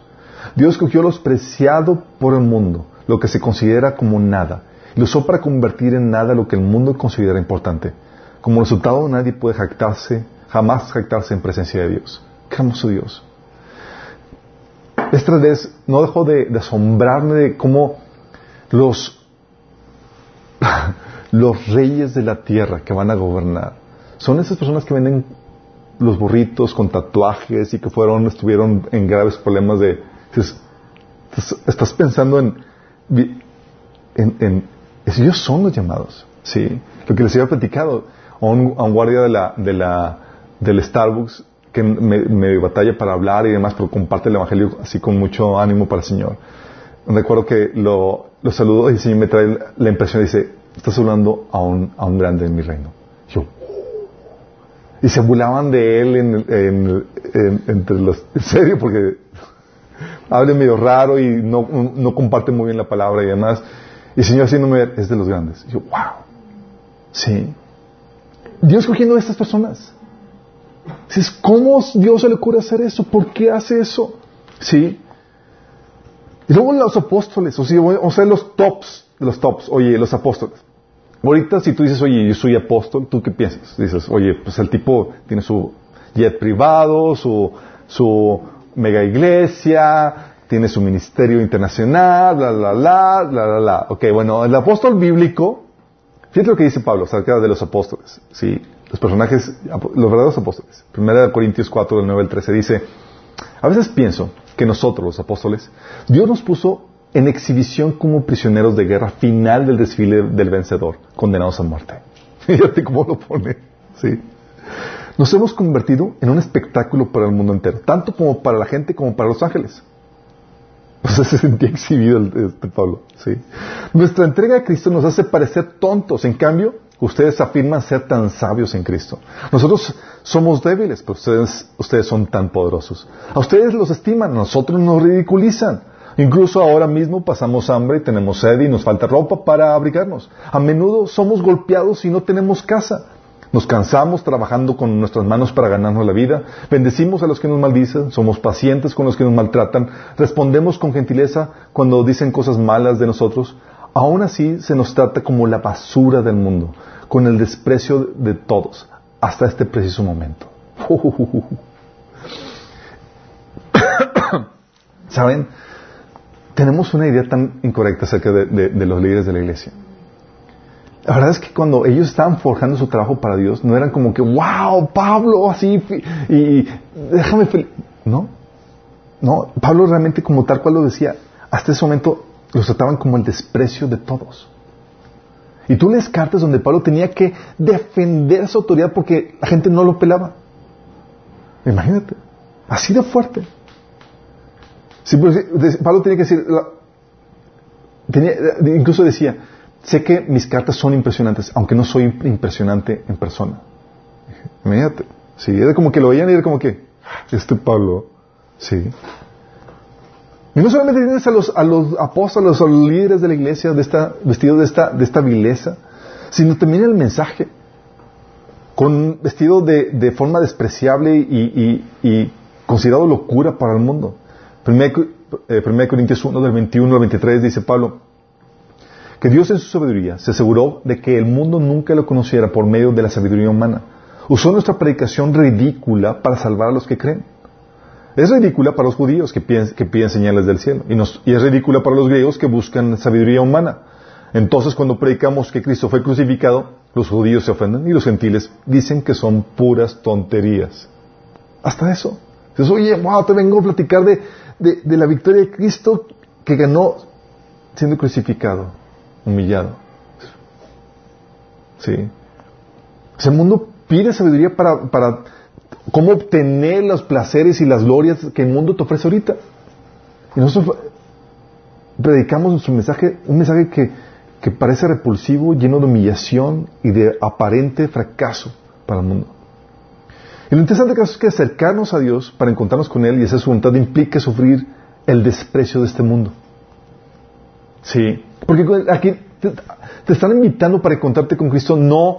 Dios escogió lo preciado por el mundo, lo que se considera como nada, y lo usó para convertir en nada lo que el mundo considera importante. Como resultado, nadie puede jactarse jamás jactarse en presencia de Dios. Qué hermoso Dios. Esta vez no dejo de, asombrarme de cómo los, los reyes de la tierra que van a gobernar son esas personas que venden los burritos con tatuajes y que fueron, estuvieron en graves problemas de... estás pensando en, ellos son los llamados, ¿sí? Lo que les había platicado a un, a un guardia de la, de la, del Starbucks que me, batalla para hablar y demás, pero comparte el Evangelio así con mucho ánimo para el Señor. Recuerdo que lo, lo saludo y el Señor me trae la impresión, dice, estás hablando a un, a un grande en mi reino. Y se burlaban de él en, entre los, en serio, porque habla medio raro y no, no comparte muy bien la palabra y demás. Y el Señor haciéndome es de los grandes. Y yo, wow. Sí. Dios cogiendo a estas personas. Dices, ¿cómo Dios se le ocurre hacer eso? ¿Por qué hace eso? ¿Sí? Y luego los apóstoles, o sea, los tops de los tops, oye, los apóstoles. Ahorita si tú dices, oye, yo soy apóstol, ¿tú qué piensas? Dices, oye, pues el tipo tiene su jet privado, su, su mega iglesia, tiene su ministerio internacional, bla, bla, bla, bla, bla, bla. Ok, bueno, el apóstol bíblico, fíjate lo que dice Pablo acerca de los apóstoles, ¿sí? los personajes, los verdaderos apóstoles. Primera de Corintios 4, del 9 al 13 dice, a veces pienso que nosotros, los apóstoles, Dios nos puso en exhibición como prisioneros de guerra final del desfile del vencedor, condenados a muerte. Fíjate cómo lo pone. ¿sí? Nos hemos convertido en un espectáculo para el mundo entero, tanto como para la gente como para los ángeles. O sea, se sentía exhibido el, este Pablo. ¿sí? Nuestra entrega a Cristo nos hace parecer tontos. En cambio, ustedes afirman ser tan sabios en Cristo. Nosotros somos débiles, pero ustedes, ustedes son tan poderosos. A ustedes los estiman, a nosotros nos ridiculizan. Incluso ahora mismo pasamos hambre y tenemos sed y nos falta ropa para abrigarnos. A menudo somos golpeados y no tenemos casa. Nos cansamos trabajando con nuestras manos para ganarnos la vida. Bendecimos a los que nos maldicen. Somos pacientes con los que nos maltratan. Respondemos con gentileza cuando dicen cosas malas de nosotros. Aún así se nos trata como la basura del mundo, con el desprecio de todos, hasta este preciso momento. ¿Saben? Tenemos una idea tan incorrecta acerca de los líderes de la iglesia. La verdad es que cuando ellos estaban forjando su trabajo para Dios, no eran como que, wow, Pablo, así, y, déjame No, no, Pablo realmente como tal cual lo decía, hasta ese momento los trataban como el desprecio de todos. Y tú lees cartas donde Pablo tenía que defender su autoridad porque la gente no lo pelaba. Imagínate, así de fuerte. Sí, pues, Pablo tenía que decir, tenía, incluso decía, sé que mis cartas son impresionantes, aunque no soy impresionante en persona. Imagínate. Sí, era como que lo veían y era como que, este Pablo, sí. Y no solamente tienes a los, a los apóstoles, a los líderes de la iglesia de esta, vestidos de esta, de esta vileza, sino también el mensaje, con vestido de, de forma despreciable y, y, y, considerado locura para el mundo. 1 eh, Corintios 1, del 21 al 23 dice Pablo, que Dios en su sabiduría se aseguró de que el mundo nunca lo conociera por medio de la sabiduría humana. Usó nuestra predicación ridícula para salvar a los que creen. Es ridícula para los judíos que piden, señales del cielo y, es ridícula para los griegos que buscan sabiduría humana. Entonces cuando predicamos que Cristo fue crucificado, los judíos se ofenden y los gentiles dicen que son puras tonterías. Hasta eso. Dices, oye, wow, te vengo a platicar de, de la victoria de Cristo que ganó siendo crucificado humillado. ¿Sí? el mundo pide sabiduría para, para cómo obtener los placeres y las glorias que el mundo te ofrece ahorita. Y nosotros predicamos nuestro mensaje, un mensaje que, que parece repulsivo, lleno de humillación y de aparente fracaso para el mundo. Y lo interesante es que acercarnos a Dios para encontrarnos con Él y hacer su voluntad implica sufrir el desprecio de este mundo. Sí. Porque aquí te, están invitando para encontrarte con Cristo, no,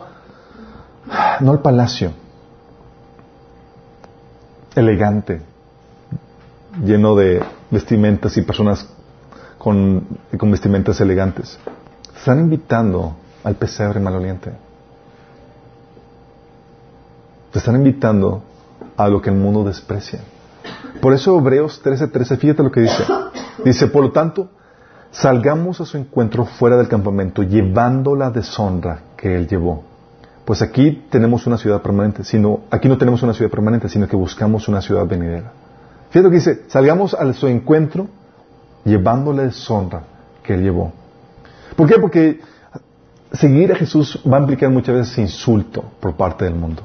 no al palacio, elegante, lleno de vestimentas y personas con, con vestimentas elegantes. Te están invitando al pesebre maloliente. Te están invitando a lo que el mundo desprecia. Por eso Hebreos 13:13, 13, fíjate lo que dice. Dice, por lo tanto, Salgamos a su encuentro fuera del campamento, llevando la deshonra que él llevó. Pues aquí tenemos una ciudad permanente, sino, aquí no tenemos una ciudad permanente, sino que buscamos una ciudad venidera. Fíjate lo que dice, salgamos a su encuentro llevando la deshonra que él llevó. ¿Por qué? Porque seguir a Jesús va a implicar muchas veces insulto por parte del mundo.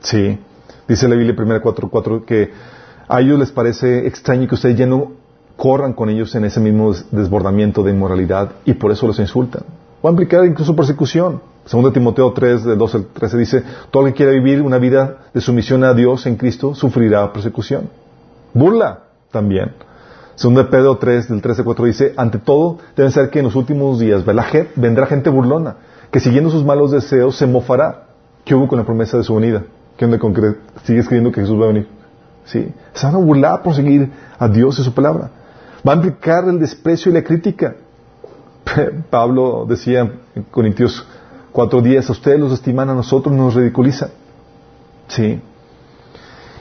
Sí. Dice la Biblia 1 4.4 que a ellos les parece extraño que ustedes ya no corran con ellos en ese mismo desbordamiento de inmoralidad y por eso los insultan. Va a implicar incluso persecución. Segundo Timoteo 3, de 12 al 13 dice, todo el que quiera vivir una vida de sumisión a Dios en Cristo sufrirá persecución. Burla también. Segundo Pedro 3, del 13 al 4 dice, ante todo debe ser que en los últimos días vendrá gente burlona, que siguiendo sus malos deseos se mofará. ¿Qué hubo con la promesa de su venida? ¿Qué onda con que sigue escribiendo que Jesús va a venir? Sí. Se van a burlar por seguir a Dios y su palabra. Va a implicar el desprecio y la crítica. Pablo decía en Corintios 4.10, a ustedes los estiman, a nosotros nos ridiculizan. Sí.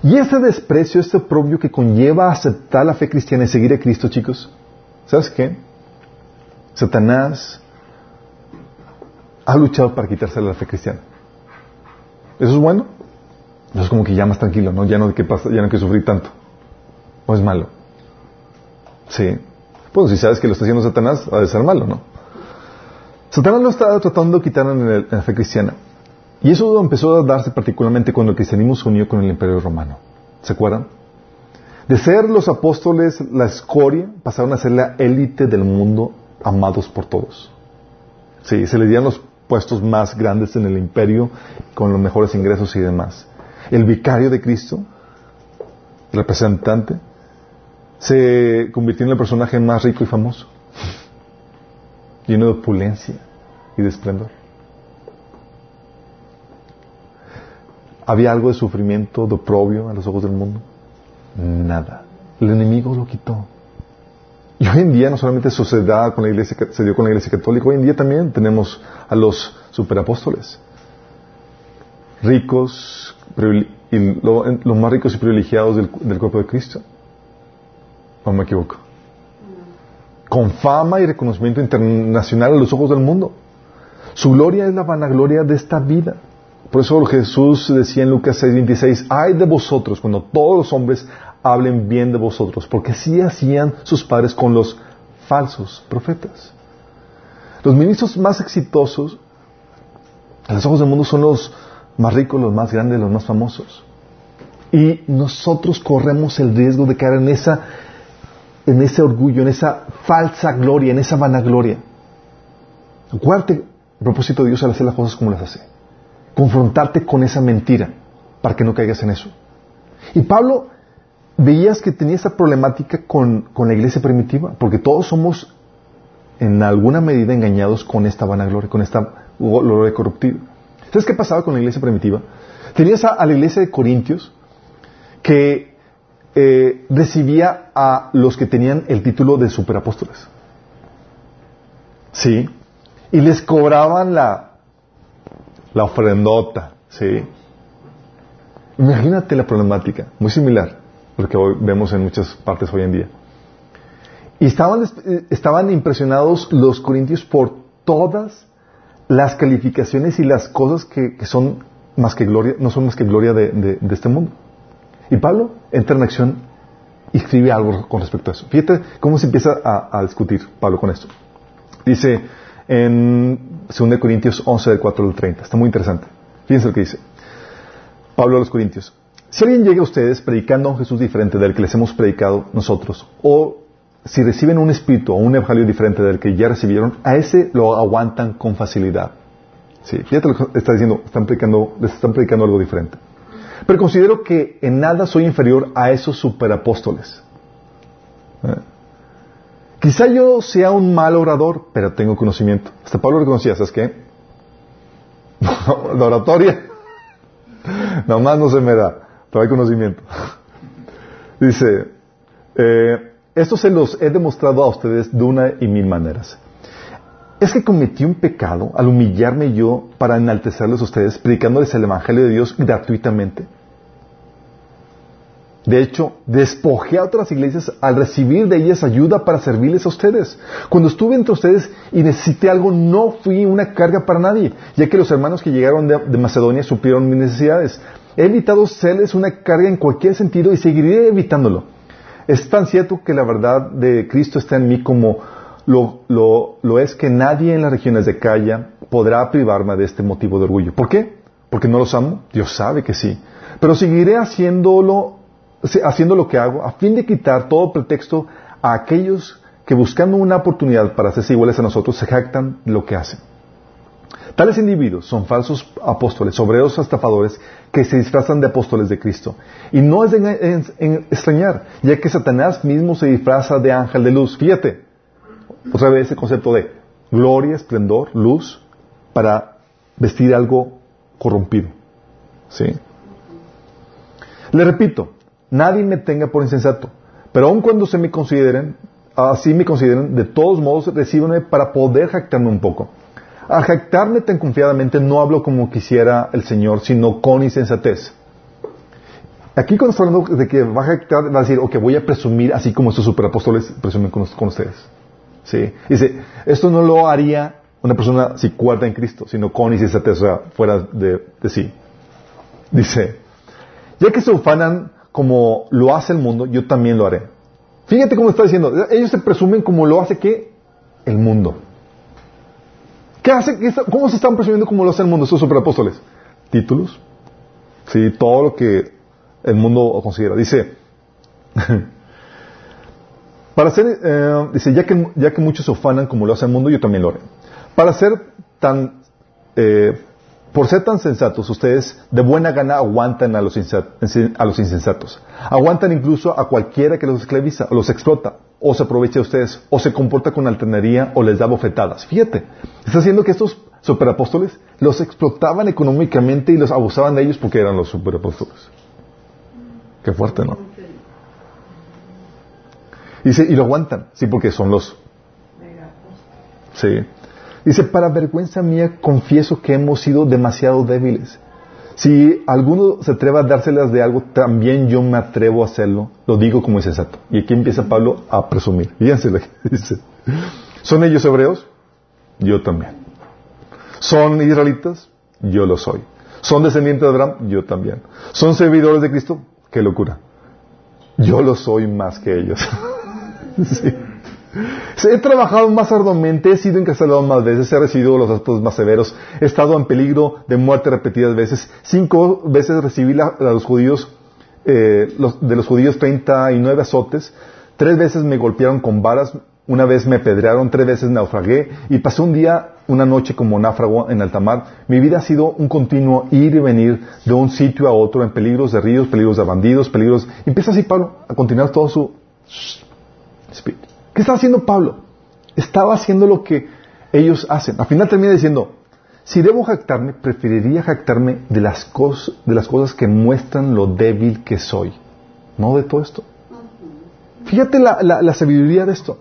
Y ese desprecio, este propio que conlleva aceptar la fe cristiana y seguir a Cristo, chicos, ¿sabes qué? Satanás ha luchado para quitarse la fe cristiana. ¿Eso es bueno? Eso es como que ya más tranquilo, ¿no? Ya no, que pasa, ya no hay que sufrir tanto. ¿O es malo? Sí. Pues si sabes que lo está haciendo Satanás, ha de ser malo, ¿no? Satanás lo está tratando de quitar en, la fe cristiana. Y eso empezó a darse particularmente cuando el cristianismo se unió con el imperio romano. ¿Se acuerdan? De ser los apóstoles la escoria, pasaron a ser la élite del mundo, amados por todos. Sí, se les dieron los puestos más grandes en el imperio, con los mejores ingresos y demás. El vicario de Cristo, representante, se convirtió en el personaje más rico y famoso, lleno de opulencia y de esplendor. ¿Había algo de sufrimiento, de oprobio a los ojos del mundo? Nada. El enemigo lo quitó. Y hoy en día no solamente sucedió con la iglesia, se dio con la iglesia católica, hoy en día también tenemos a los superapóstoles. Ricos, y los más ricos y privilegiados del, del cuerpo de Cristo. ¿O me equivoco? Con fama y reconocimiento internacional a los ojos del mundo. Su gloria es la vanagloria de esta vida. Por eso Jesús decía en Lucas 6:26, ay de vosotros cuando todos los hombres hablen bien de vosotros, porque así hacían sus padres con los falsos profetas. Los ministros más exitosos a los ojos del mundo son los más ricos, los más grandes, los más famosos. Y nosotros corremos el riesgo de caer en esa en ese orgullo, en esa falsa gloria, en esa vanagloria. Acuérdate, el propósito de Dios al hacer las cosas como las hace confrontarte con esa mentira para que no caigas en eso. Y Pablo veías que tenía esa problemática con, la iglesia primitiva, porque todos somos en alguna medida engañados con esta vanagloria, con esta gloria corruptiva. Entonces, ¿qué pasaba con la iglesia primitiva? Tenías a, la iglesia de Corintios que eh, recibía a los que tenían el título de superapóstoles. ¿Sí? Y les cobraban la, la ofrendota, ¿sí? Imagínate la problemática, muy similar a lo que hoy vemos en muchas partes hoy en día. Y estaban, eh, estaban impresionados los corintios por todas las calificaciones y las cosas que, son más que gloria, no son más que gloria de, este mundo. Y Pablo entra en acción y escribe algo con respecto a eso. Fíjate cómo se empieza a, a discutir Pablo con esto. Dice, en 2 Corintios 11, del 4 al 30. Está muy interesante. Fíjense lo que dice. Pablo a los Corintios. Si alguien llega a ustedes predicando a un Jesús diferente del que les hemos predicado nosotros, o si reciben un espíritu o un evangelio diferente del que ya recibieron, a ese lo aguantan con facilidad. Sí, fíjate lo que está diciendo, están predicando, les están predicando algo diferente. Pero considero que en nada soy inferior a esos superapóstoles. ¿Eh? Quizá yo sea un mal orador, pero tengo conocimiento. Hasta Pablo reconocía, ¿sabes qué? la oratoria, nomás no se me da, pero hay conocimiento. Dice, eh, esto se los he demostrado a ustedes de una y mil maneras. Es que cometí un pecado al humillarme yo para enaltecerles a ustedes, predicándoles el Evangelio de Dios gratuitamente. De hecho, despojé a otras iglesias al recibir de ellas ayuda para servirles a ustedes. Cuando estuve entre ustedes y necesité algo, no fui una carga para nadie, ya que los hermanos que llegaron de, Macedonia supieron mis necesidades. He evitado serles una carga en cualquier sentido y seguiré evitándolo. Es tan cierto que la verdad de Cristo está en mí como lo, es que nadie en las regiones de Calla podrá privarme de este motivo de orgullo. ¿Por qué? ¿Porque no los amo? Dios sabe que sí. Pero seguiré haciéndolo haciendo lo que hago a fin de quitar todo pretexto a aquellos que buscando una oportunidad para hacerse iguales a nosotros se jactan lo que hacen. Tales individuos son falsos apóstoles, obreros estafadores que se disfrazan de apóstoles de Cristo. Y no es de extrañar, ya que Satanás mismo se disfraza de ángel de luz. Fíjate, otra vez ese concepto de gloria, esplendor, luz, para vestir algo corrompido. ¿Sí? Le repito, nadie me tenga por insensato. Pero aun cuando se me consideren, así me consideren, de todos modos recíbanme para poder jactarme un poco. Al jactarme tan confiadamente no hablo como quisiera el Señor, sino con insensatez. Aquí cuando está hablando de que va a jactar, va a decir, ok, voy a presumir así como estos superapóstoles presumen con, ustedes. ¿Sí? Dice, esto no lo haría una persona si cuarta en Cristo, sino con insensatez, o sea, fuera de, sí. Dice, ya que se ufanan como lo hace el mundo, yo también lo haré. Fíjate cómo está diciendo. Ellos se presumen como lo hace que el mundo. ¿Qué hace? ¿Cómo se están presumiendo como lo hace el mundo esos superapóstoles? Títulos. Sí, todo lo que el mundo considera. Dice, Para ser, eh, dice, ya que, ya que muchos se ufanan como lo hace el mundo, yo también lo haré. Para ser tan, eh, por ser tan sensatos, ustedes de buena gana aguantan a los insensatos. Aguantan incluso a cualquiera que los esclaviza, o los explota, o se aprovecha de ustedes, o se comporta con alternería, o les da bofetadas. Fíjate, está haciendo que estos superapóstoles los explotaban económicamente y los abusaban de ellos porque eran los superapóstoles. Qué fuerte, ¿no? Dice, y lo aguantan, sí, porque son los... Sí. Dice, para vergüenza mía confieso que hemos sido demasiado débiles. Si alguno se atreve a dárselas de algo, también yo me atrevo a hacerlo. Lo digo como insensato. Y aquí empieza Pablo a presumir. Fíjense lo que dice. ¿Son ellos hebreos? Yo también. ¿Son israelitas? Yo lo soy. ¿Son descendientes de Abraham? Yo también. ¿Son servidores de Cristo? ¡Qué locura! Yo lo soy más que ellos. He trabajado más arduamente, he sido encarcelado más veces, he recibido los actos más severos, he estado en peligro de muerte repetidas veces. Cinco veces recibí la, a los judíos, eh, de los judíos treinta y nueve azotes. Tres veces me golpearon con varas, una vez me apedrearon, tres veces naufragué y pasé un día, una noche como náufrago en alta mar. Mi vida ha sido un continuo ir y venir de un sitio a otro en peligros de ríos, peligros de bandidos, peligros... Empieza así Pablo a continuar todo su ¿Qué estaba haciendo Pablo? Estaba haciendo lo que ellos hacen. Al final termina diciendo, si debo jactarme, preferiría jactarme de las, cosas, de las cosas que muestran lo débil que soy, no de todo esto. Fíjate la, sabiduría de esto.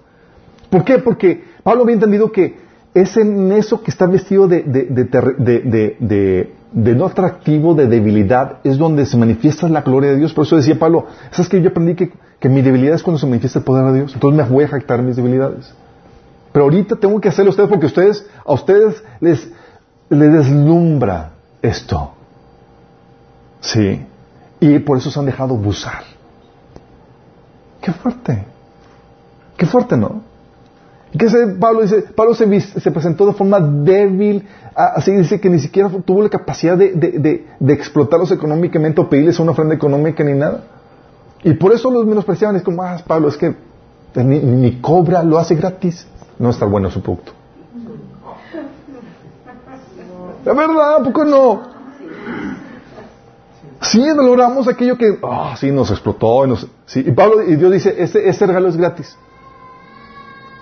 ¿Por qué? Porque Pablo había entendido que es en eso que está vestido de, de, no atractivo, de debilidad, es donde se manifiesta la gloria de Dios. Por eso decía Pablo, ¿sabes que yo aprendí que que mi debilidad es cuando se manifiesta el poder de Dios. Entonces me voy a jactar mis debilidades. Pero ahorita tengo que hacerlo a ustedes porque ustedes, a ustedes les, les deslumbra esto. Sí. Y por eso se han dejado abusar. Qué fuerte. Qué fuerte, ¿no? ¿Y qué hace Pablo? Dice, Pablo se, se, presentó de forma débil, así dice que ni siquiera tuvo la capacidad de, de, de explotarlos económicamente o pedirles una ofrenda económica ni nada. Y por eso los menospreciaban. Es como, ah, Pablo, es que ni, cobra, lo hace gratis. No está bueno su producto. La verdad, ¿a poco no? Sí, logramos aquello que, ah, sí, nos explotó. Y, nos, sí. y Pablo, y Dios dice, este, este regalo es gratis.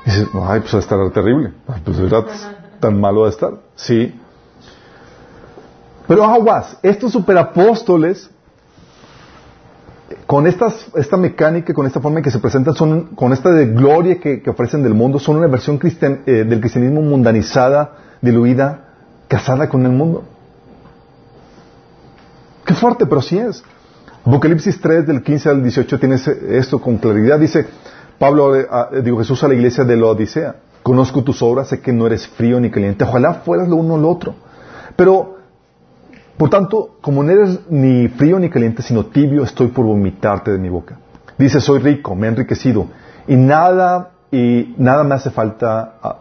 Y dice, ay, pues va a estar terrible. Pues es gratis. Tan malo de estar. Sí. Pero aguas, estos superapóstoles con estas, esta mecánica, con esta forma en que se presentan, son, con esta de gloria que, ofrecen del mundo, son una versión eh, del cristianismo mundanizada, diluida, casada con el mundo. Qué fuerte, pero sí es. Apocalipsis 3, del 15 al 18, tiene esto con claridad. Dice Pablo, eh, digo Jesús a la iglesia de la Odisea, conozco tus obras, sé que no eres frío ni caliente, ojalá fueras lo uno o lo otro. Pero por tanto, como no eres ni frío ni caliente, sino tibio, estoy por vomitarte de mi boca. Dice, soy rico, me he enriquecido, y nada, y nada me hace falta, ah,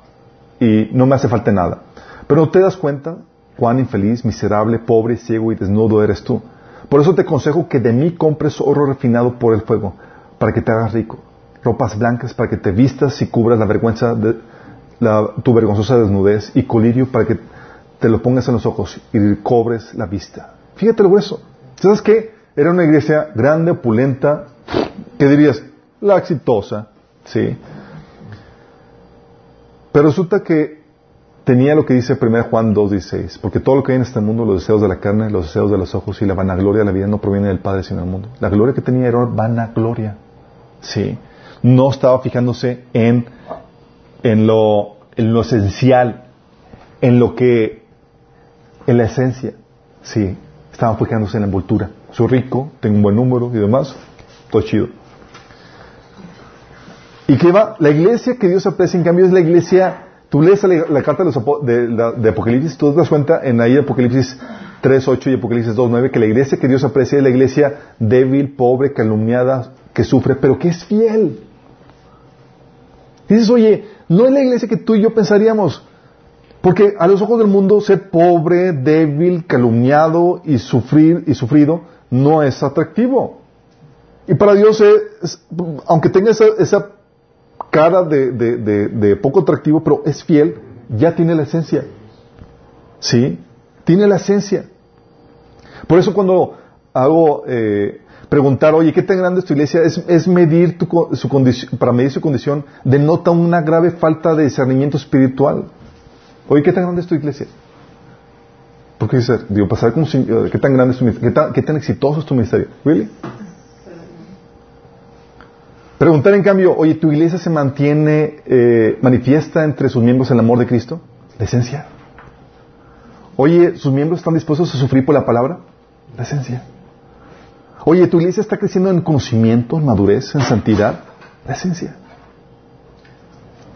y no me hace falta nada. Pero te das cuenta cuán infeliz, miserable, pobre, ciego y desnudo eres tú. Por eso te aconsejo que de mí compres oro refinado por el fuego, para que te hagas rico. Ropas blancas para que te vistas y cubras la vergüenza de tu vergonzosa desnudez, y colirio para que te lo pongas en los ojos y cobres la vista. Fíjate lo grueso. ¿Sabes qué? Era una iglesia grande, opulenta, ¿qué dirías? La exitosa, ¿sí? Pero resulta que tenía lo que dice 1 Juan 2.16, porque todo lo que hay en este mundo, los deseos de la carne, los deseos de los ojos y la vanagloria de la vida no proviene del Padre sino del mundo. La gloria que tenía era vanagloria, ¿sí? No estaba fijándose en, en, lo, en lo esencial, en lo que en la esencia, sí, estaban fijándose en la envoltura. Soy rico, tengo un buen número y demás, todo chido. ¿Y qué va? La iglesia que Dios aprecia, en cambio, es la iglesia. Tú lees la, carta de, de, Apocalipsis, tú te das cuenta en ahí Apocalipsis 3.8 y Apocalipsis 2.9 que la iglesia que Dios aprecia es la iglesia débil, pobre, calumniada, que sufre, pero que es fiel. Dices, oye, no es la iglesia que tú y yo pensaríamos. Porque a los ojos del mundo ser pobre, débil, calumniado y sufrir y sufrido no es atractivo. Y para Dios, es, aunque tenga esa, cara de, poco atractivo, pero es fiel, ya tiene la esencia. ¿Sí? Tiene la esencia. Por eso cuando hago eh, preguntar, oye, ¿qué tan grande es tu iglesia? Es, medir su condición, para medir su condición, denota una grave falta de discernimiento espiritual. Oye, ¿qué tan grande es tu iglesia? Porque dice, digo, pasar como ¿qué tan grande es tu ministerio? ¿Qué tan, qué tan exitoso es tu ministerio? ¿Really? Preguntar en cambio, oye, ¿tu iglesia se mantiene, eh, manifiesta entre sus miembros el amor de Cristo? La esencia. Oye, ¿sus miembros están dispuestos a sufrir por la palabra? La esencia. Oye, ¿tu iglesia está creciendo en conocimiento, en madurez, en santidad? La esencia.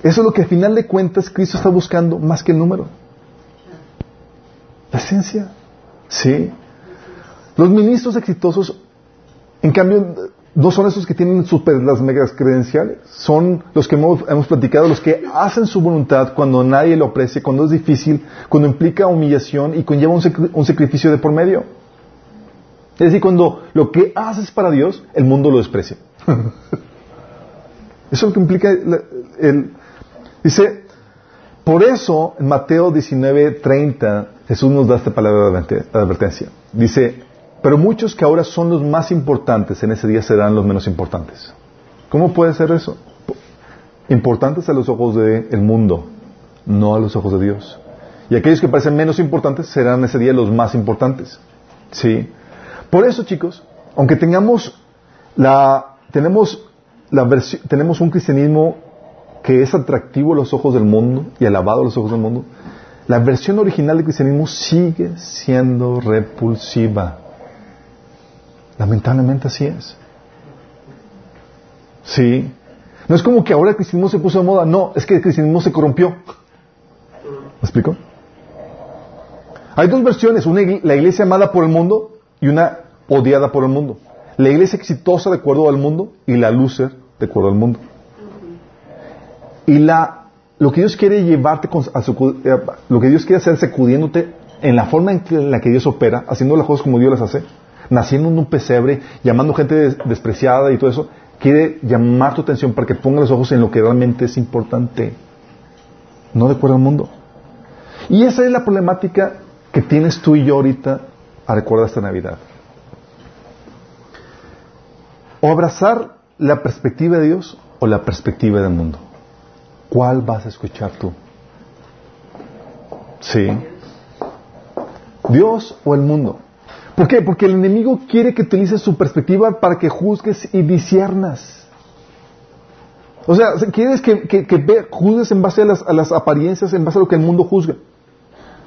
Eso es lo que al final de cuentas Cristo está buscando más que el número. La esencia. Sí. Los ministros exitosos, en cambio, no son esos que tienen las megas credenciales, son los que hemos, platicado, los que hacen su voluntad cuando nadie lo aprecia, cuando es difícil, cuando implica humillación y conlleva un, sacrificio de por medio. Es decir, cuando lo que haces para Dios, el mundo lo desprecia. Eso es lo que implica el, Dice, por eso en Mateo 19:30 Jesús nos da esta palabra de advertencia. Dice, pero muchos que ahora son los más importantes en ese día serán los menos importantes. ¿Cómo puede ser eso? Importantes a los ojos del mundo, no a los ojos de Dios. Y aquellos que parecen menos importantes serán ese día los más importantes. ¿Sí? Por eso, chicos, aunque tengamos la tenemos la tenemos un cristianismo que es atractivo a los ojos del mundo y alabado a los ojos del mundo, la versión original del cristianismo sigue siendo repulsiva. Lamentablemente así es. Sí. No es como que ahora el cristianismo se puso de moda, no, es que el cristianismo se corrompió. ¿Me explico? Hay dos versiones, una la iglesia amada por el mundo y una odiada por el mundo. La iglesia exitosa de acuerdo al mundo y la loser de acuerdo al mundo. Y la, lo que Dios quiere llevarte a su, eh, lo que Dios quiere hacer sacudiéndote en la forma en la que Dios opera, haciendo las cosas como Dios las hace, naciendo en un pesebre, llamando gente despreciada y todo eso, quiere llamar tu atención para que pongas los ojos en lo que realmente es importante, no de acuerdo al mundo. Y esa es la problemática que tienes tú y yo ahorita a recordar esta Navidad. O abrazar la perspectiva de Dios o la perspectiva del mundo. ¿Cuál vas a escuchar tú? ¿Sí? ¿Dios o el mundo? ¿Por qué? Porque el enemigo quiere que utilices su perspectiva para que juzgues y disiernas. O sea, quieres que, que, juzgues en base a las, a las, apariencias, en base a lo que el mundo juzga.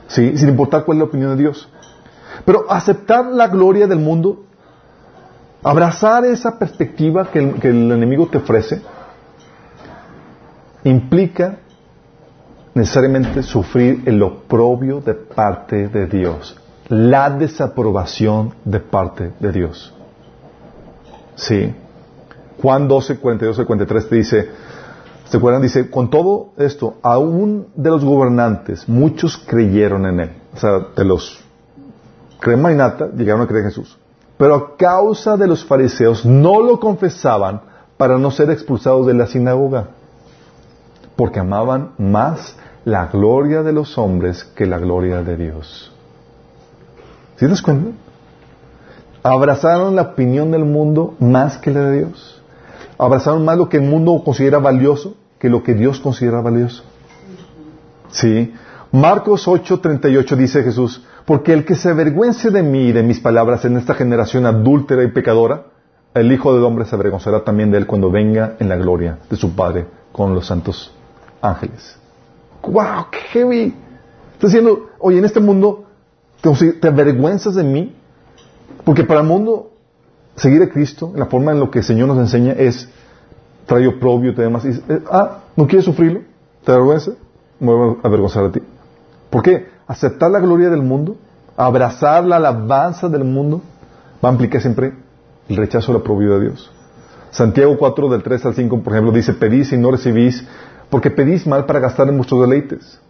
¿Sí? Sin importar cuál es la opinión de Dios. Pero aceptar la gloria del mundo, abrazar esa perspectiva que el, que el enemigo te ofrece, implica necesariamente sufrir el oprobio de parte de Dios la desaprobación de parte de Dios. Sí. Juan 12, 42 43 te dice, ¿se acuerdan? Dice, con todo esto, aún de los gobernantes, muchos creyeron en Él. O sea, de los crema y llegaron a creer en Jesús. Pero a causa de los fariseos no lo confesaban para no ser expulsados de la sinagoga, porque amaban más la gloria de los hombres que la gloria de Dios. ¿Sí te das cuenta? Abrazaron la opinión del mundo más que la de Dios. Abrazaron más lo que el mundo considera valioso que lo que Dios considera valioso. ¿Sí? Marcos 8:38 dice Jesús, porque el que se avergüence de mí y de mis palabras en esta generación adúltera y pecadora, el Hijo del Hombre se avergonzará también de él cuando venga en la gloria de su Padre con los santos ángeles. ¡Wow! ¡Qué heavy! Está diciendo, oye, en este mundo te avergüenzas de mí, porque para el mundo seguir a Cristo, la forma en lo que el Señor nos enseña es trae oprobio y demás. Y eh, ah, ¿no quieres sufrirlo? ¿Te avergüenza? Me voy a avergonzar de ti. ¿Por qué? Aceptar la gloria del mundo, abrazar la alabanza del mundo, va a implicar siempre el rechazo la oprobio de Dios. Santiago 4 del 3 al 5, por ejemplo, dice, pedís y no recibís, porque pedís mal para gastar en vuestros deleites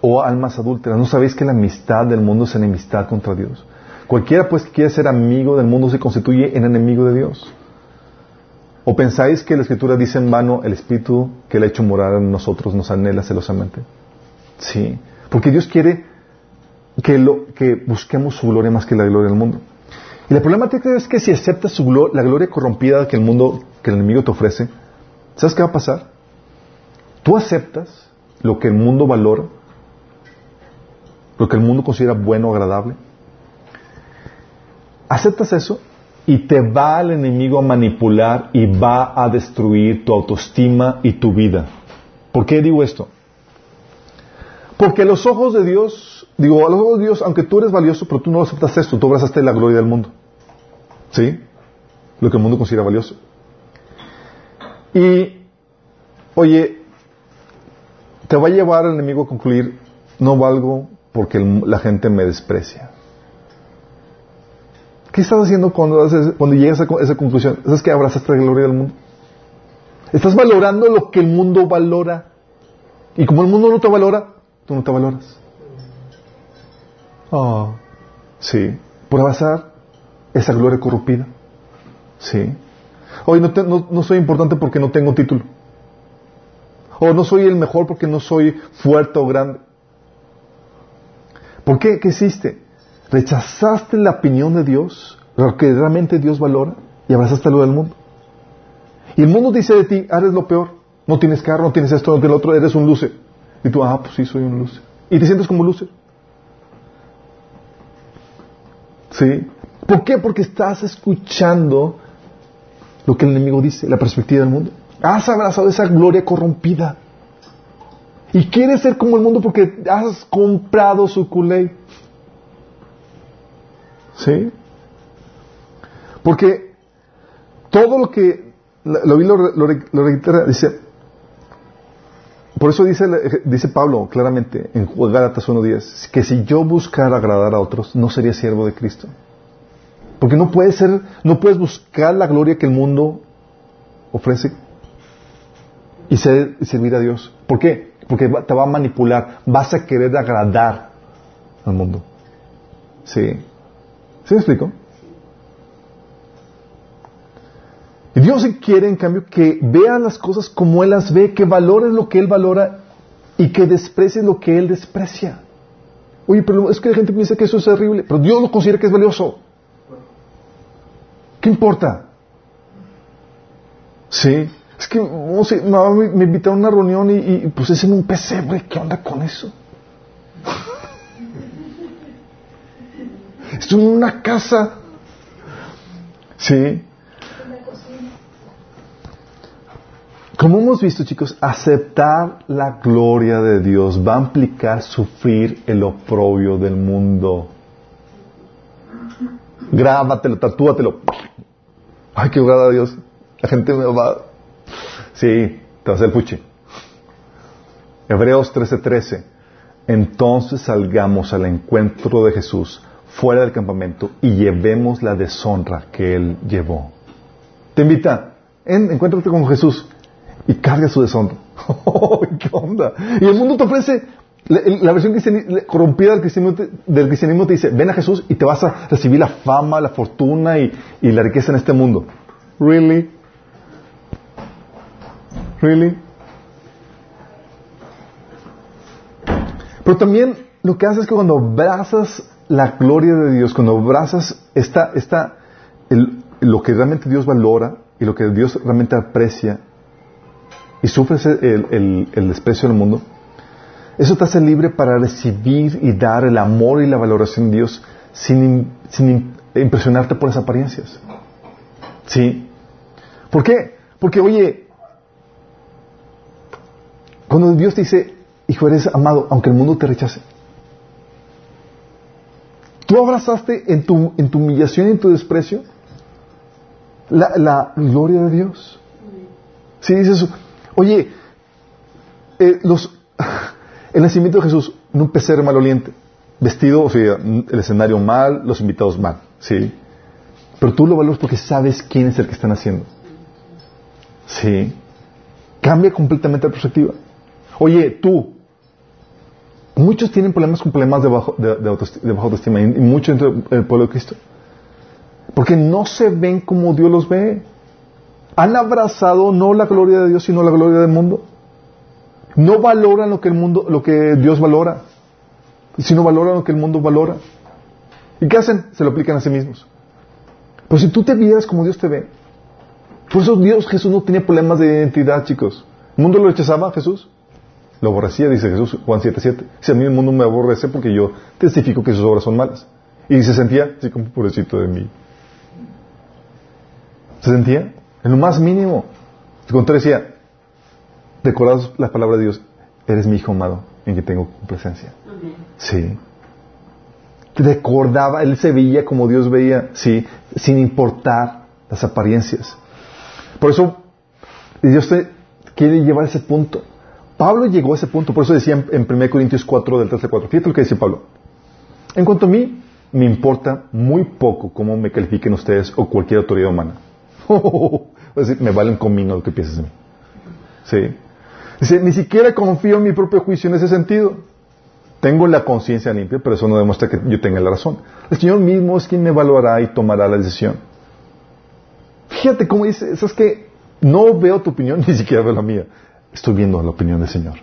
o almas adúlteras. ¿No sabéis que la amistad del mundo es enemistad contra Dios? Cualquiera pues que quiera ser amigo del mundo se constituye en enemigo de Dios. ¿O pensáis que la Escritura dice en vano el Espíritu que le ha hecho morar en nosotros nos anhela celosamente? Sí, porque Dios quiere que, lo, que busquemos su gloria más que la gloria del mundo. Y la problemática es que si aceptas su la gloria corrompida que el mundo, que el enemigo te ofrece, ¿sabes qué va a pasar? Tú aceptas lo que el mundo valora, lo que el mundo considera bueno agradable. Aceptas eso y te va el enemigo a manipular y va a destruir tu autoestima y tu vida. ¿Por qué digo esto? Porque a los ojos de Dios, digo, a los ojos de Dios, aunque tú eres valioso, pero tú no aceptas esto, tú abrazaste la gloria del mundo. ¿Sí? Lo que el mundo considera valioso. Y, oye, te va a llevar el enemigo a concluir, no valgo porque la gente me desprecia. ¿Qué estás haciendo cuando, cuando llegas a esa conclusión? ¿Es que abrazaste la gloria del mundo? Estás valorando lo que el mundo valora. Y como el mundo no te valora, tú no te valoras. Oh, sí. Por abrazar esa gloria corrompida. Sí. Hoy no, no, soy importante porque no tengo título. O no soy el mejor porque no soy fuerte o grande. ¿Por qué? ¿Qué hiciste? Rechazaste la opinión de Dios, lo que realmente Dios valora, y abrazaste lo del mundo. Y el mundo dice de ti, ah, eres lo peor. No tienes carro, no tienes esto, no tienes lo otro, eres un luce. Y tú, ah, pues sí, soy un luce. Y te sientes como luce. ¿Sí? ¿Por qué? Porque estás escuchando lo que el enemigo dice, la perspectiva del mundo. Has abrazado esa gloria corrompida. Y quieres ser como el mundo porque has comprado su culé. ¿Sí? Porque todo lo que lo vi lo, reitera, dice, por eso dice, dice Pablo claramente en Gálatas 1.10, que si yo buscara agradar a otros, no sería siervo de Cristo. Porque no puedes ser, no puedes buscar la gloria que el mundo ofrece y, servir a Dios. ¿Por qué? Porque te va a manipular, vas a querer agradar al mundo. ¿Sí? ¿Sí me explico? Y Dios quiere, en cambio, que vean las cosas como Él las ve, que valores lo que Él valora y que desprecies lo que Él desprecia. Oye, pero es que la gente piensa que eso es terrible, pero Dios lo considera que es valioso. ¿Qué importa? Sí. Es que, no sé, me, invitaron a una reunión y, pues es en un pesebre. ¿Qué onda con eso? Estoy en una casa. Sí. Como hemos visto, chicos, aceptar la gloria de Dios va a implicar sufrir el oprobio del mundo. Grábatelo, tatúatelo. Ay, qué a Dios. La gente me va. Sí, te hacer el puche. Hebreos 13:13. Entonces salgamos al encuentro de Jesús fuera del campamento y llevemos la deshonra que Él llevó. Te invita, en, encuéntrate con Jesús y carga su deshonra. ¿Qué onda? Y el mundo te ofrece la, versión corrompida del cristianismo, te dice, ven a Jesús y te vas a recibir la fama, la fortuna y, la riqueza en este mundo. ¿Really? ¿Really? Pero también lo que hace es que cuando abrazas la gloria de Dios, cuando abrazas esta, esta, lo que realmente Dios valora y lo que Dios realmente aprecia y sufres el, el desprecio del mundo, eso te hace libre para recibir y dar el amor y la valoración de Dios sin, impresionarte por las apariencias. ¿Sí? ¿Por qué? Porque, oye, cuando Dios te dice, hijo, eres amado, aunque el mundo te rechace, tú abrazaste en tu, en tu humillación y en tu desprecio la, gloria de Dios. Sí, dices, oye, eh, los, el nacimiento de Jesús en un pesebre maloliente, vestido, o sea, el escenario mal, los invitados mal, ¿sí? Pero tú lo valoras porque sabes quién es el que están haciendo. ¿Sí? Cambia completamente la perspectiva. Oye, tú, Muchos tienen problemas con problemas de bajo, de, de autoestima, y, muchos dentro del pueblo de Cristo. Porque no se ven como Dios los ve. Han abrazado no la gloria de Dios, sino la gloria del mundo. No valoran lo que el mundo, lo que Dios valora, sino valoran lo que el mundo valora. ¿Y qué hacen? Se lo aplican a sí mismos. Pero si tú te vieras como Dios te ve, por eso Dios Jesús no tenía problemas de identidad, chicos. ¿El mundo lo rechazaba Jesús? Lo aborrecía, dice Jesús, Juan 7.7. Si a mí el mundo me aborrece porque yo testifico que sus obras son malas. Y se sentía así como purecito de mí. ¿Se sentía? En lo más mínimo. Cuando decía, recordad la palabra de Dios, eres mi hijo amado en que tengo presencia. Sí. Recordaba, él se veía como Dios veía, sí, sin importar las apariencias. Por eso, Dios te quiere llevar a ese punto. Pablo llegó a ese punto, por eso decía en, 1 Corintios 4, del 3 al 4. Fíjate lo que dice Pablo. En cuanto a mí, me importa muy poco cómo me califiquen ustedes o cualquier autoridad humana. me vale un comino lo que pienses de mí. Dice, ni siquiera confío en mi propio juicio en ese sentido. Tengo la conciencia limpia, pero eso no demuestra que yo tenga la razón. El Señor mismo es quien me evaluará y tomará la decisión. Fíjate cómo dice, es que no veo tu opinión, ni siquiera veo la mía. Estoy viendo la opinión del Señor.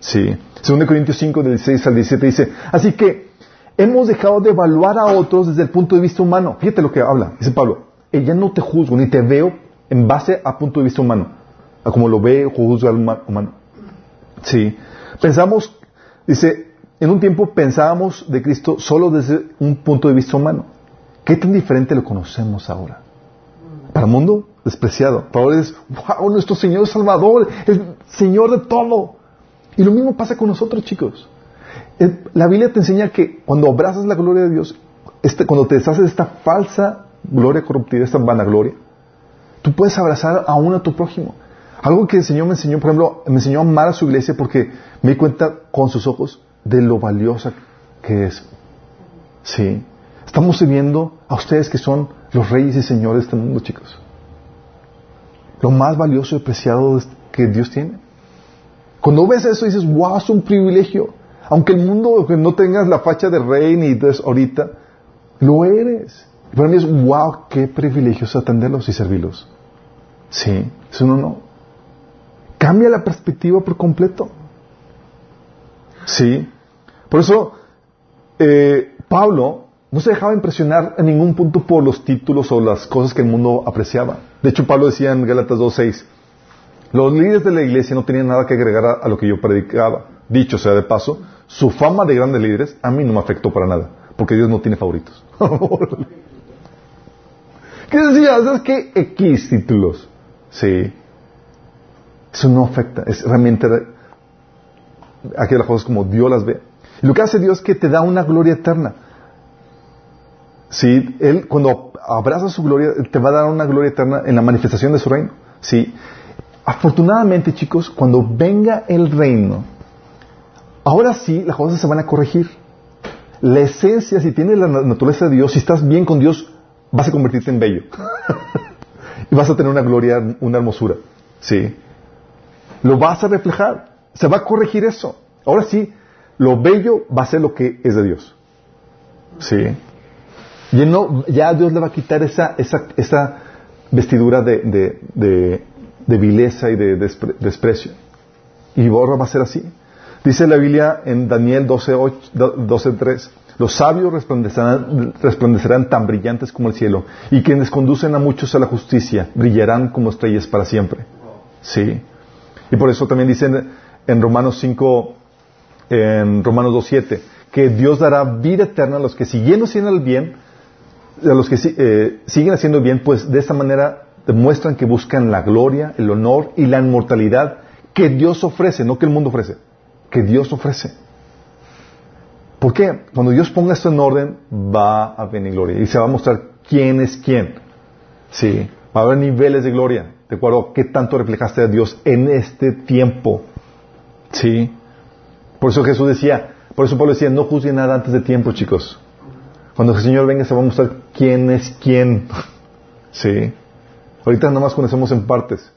Sí. 2 Corintios 5, del 16 al 17 dice, así que hemos dejado de evaluar a otros desde el punto de vista humano. Fíjate lo que habla, dice Pablo. Ella no te juzgo ni te veo en base a punto de vista humano, a como lo ve o juzga al humano. Sí. Pensamos, dice, en un tiempo pensábamos de Cristo solo desde un punto de vista humano. ¿Qué tan diferente lo conocemos ahora? Para el mundo, despreciado. Para ahora es, wow, nuestro Señor Salvador, el Señor de todo. Y lo mismo pasa con nosotros, chicos. La Biblia te enseña que cuando abrazas la gloria de Dios, este, cuando te deshaces de esta falsa gloria corruptiva, esta vanagloria, tú puedes abrazar aún a tu prójimo. Algo que el Señor me enseñó, por ejemplo, me enseñó a amar a su iglesia porque me di cuenta con sus ojos de lo valiosa que es. Sí. Estamos viviendo a ustedes que son los reyes y señores de este mundo, chicos. Lo más valioso y preciado que Dios tiene. Cuando ves eso dices, wow, es un privilegio. Aunque el mundo no tengas la facha de rey ni de ahorita, lo eres. Y para mí es, wow, qué privilegio es atenderlos y servirlos. Sí, es un honor. Cambia la perspectiva por completo. Sí. Por eso, eh, Pablo no se dejaba impresionar en ningún punto por los títulos o las cosas que el mundo apreciaba. De hecho, Pablo decía en Gálatas 2.6, los líderes de la iglesia no tenían nada que agregar a, lo que yo predicaba. Dicho sea de paso, su fama de grandes líderes a mí no me afectó para nada, porque Dios no tiene favoritos. ¿Qué decías? ¿Sabes qué? X títulos. Sí. Eso no afecta. Es realmente aquí las cosas como Dios las ve. Lo que hace Dios es que te da una gloria eterna. Sí, Él cuando abraza su gloria, te va a dar una gloria eterna en la manifestación de su reino. Sí. Afortunadamente, chicos, cuando venga el reino, ahora sí las cosas se van a corregir. La esencia, si tienes la naturaleza de Dios, si estás bien con Dios, vas a convertirte en bello. y vas a tener una gloria, una hermosura. Sí. Lo vas a reflejar. Se va a corregir eso. Ahora sí, lo bello va a ser lo que es de Dios. Sí. Y no, ya Dios le va a quitar esa, esa, esa vestidura de, vileza y de desprecio. Y ahora va a ser así. Dice la Biblia en Daniel 12.3, 12, los sabios resplandecerán, resplandecerán, tan brillantes como el cielo, y quienes conducen a muchos a la justicia brillarán como estrellas para siempre. Sí. Y por eso también dicen en Romanos 5, en Romanos 2.7, que Dios dará vida eterna a los que siguiendo haciendo el bien, a los que eh, siguen haciendo bien, pues de esta manera demuestran que buscan la gloria, el honor y la inmortalidad que Dios ofrece, no que el mundo ofrece, que Dios ofrece. ¿Por qué? Cuando Dios ponga esto en orden, va a venir gloria y se va a mostrar quién es quién. Sí, va a haber niveles de gloria. De acuerdo qué tanto reflejaste a Dios en este tiempo. Sí. Por eso Jesús decía, por eso Pablo decía, no juzguen nada antes de tiempo, chicos. Cuando el Señor venga se va a mostrar quién es quién. Sí. Ahorita nomás conocemos en partes.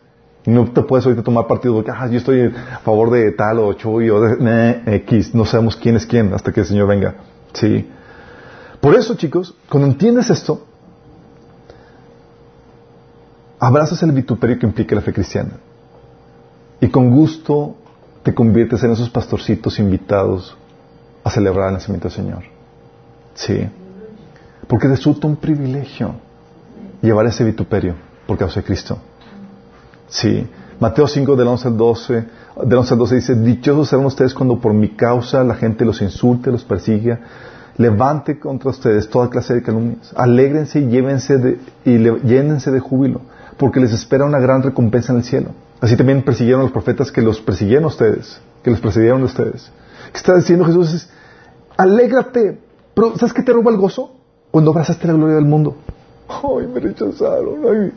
No te puedes ahorita tomar partido de ah, yo estoy a favor de tal o Chuy o de X. No sabemos quién es quién hasta que el Señor venga. Sí. Por eso, chicos, cuando entiendes esto, abrazas el vituperio que implica la fe cristiana. Y con gusto te conviertes en esos pastorcitos invitados a celebrar el nacimiento del Señor. Sí. Porque resulta un privilegio llevar ese vituperio por causa de Cristo. Sí. Mateo 5 del 11 al 12, del 11 al 12 dice, dichosos serán ustedes cuando por mi causa la gente los insulte, los persiga, levante contra ustedes toda clase de calumnias. Alégrense y, llévense de, y de júbilo, porque les espera una gran recompensa en el cielo. Así también persiguieron a los profetas que los persiguieron a ustedes, que los precedieron a ustedes. ¿Qué está diciendo Jesús? Es, alégrate. Pero ¿sabes qué te roba el gozo? Cuando abrazaste la gloria del mundo. Ay, me rechazaron. Ay,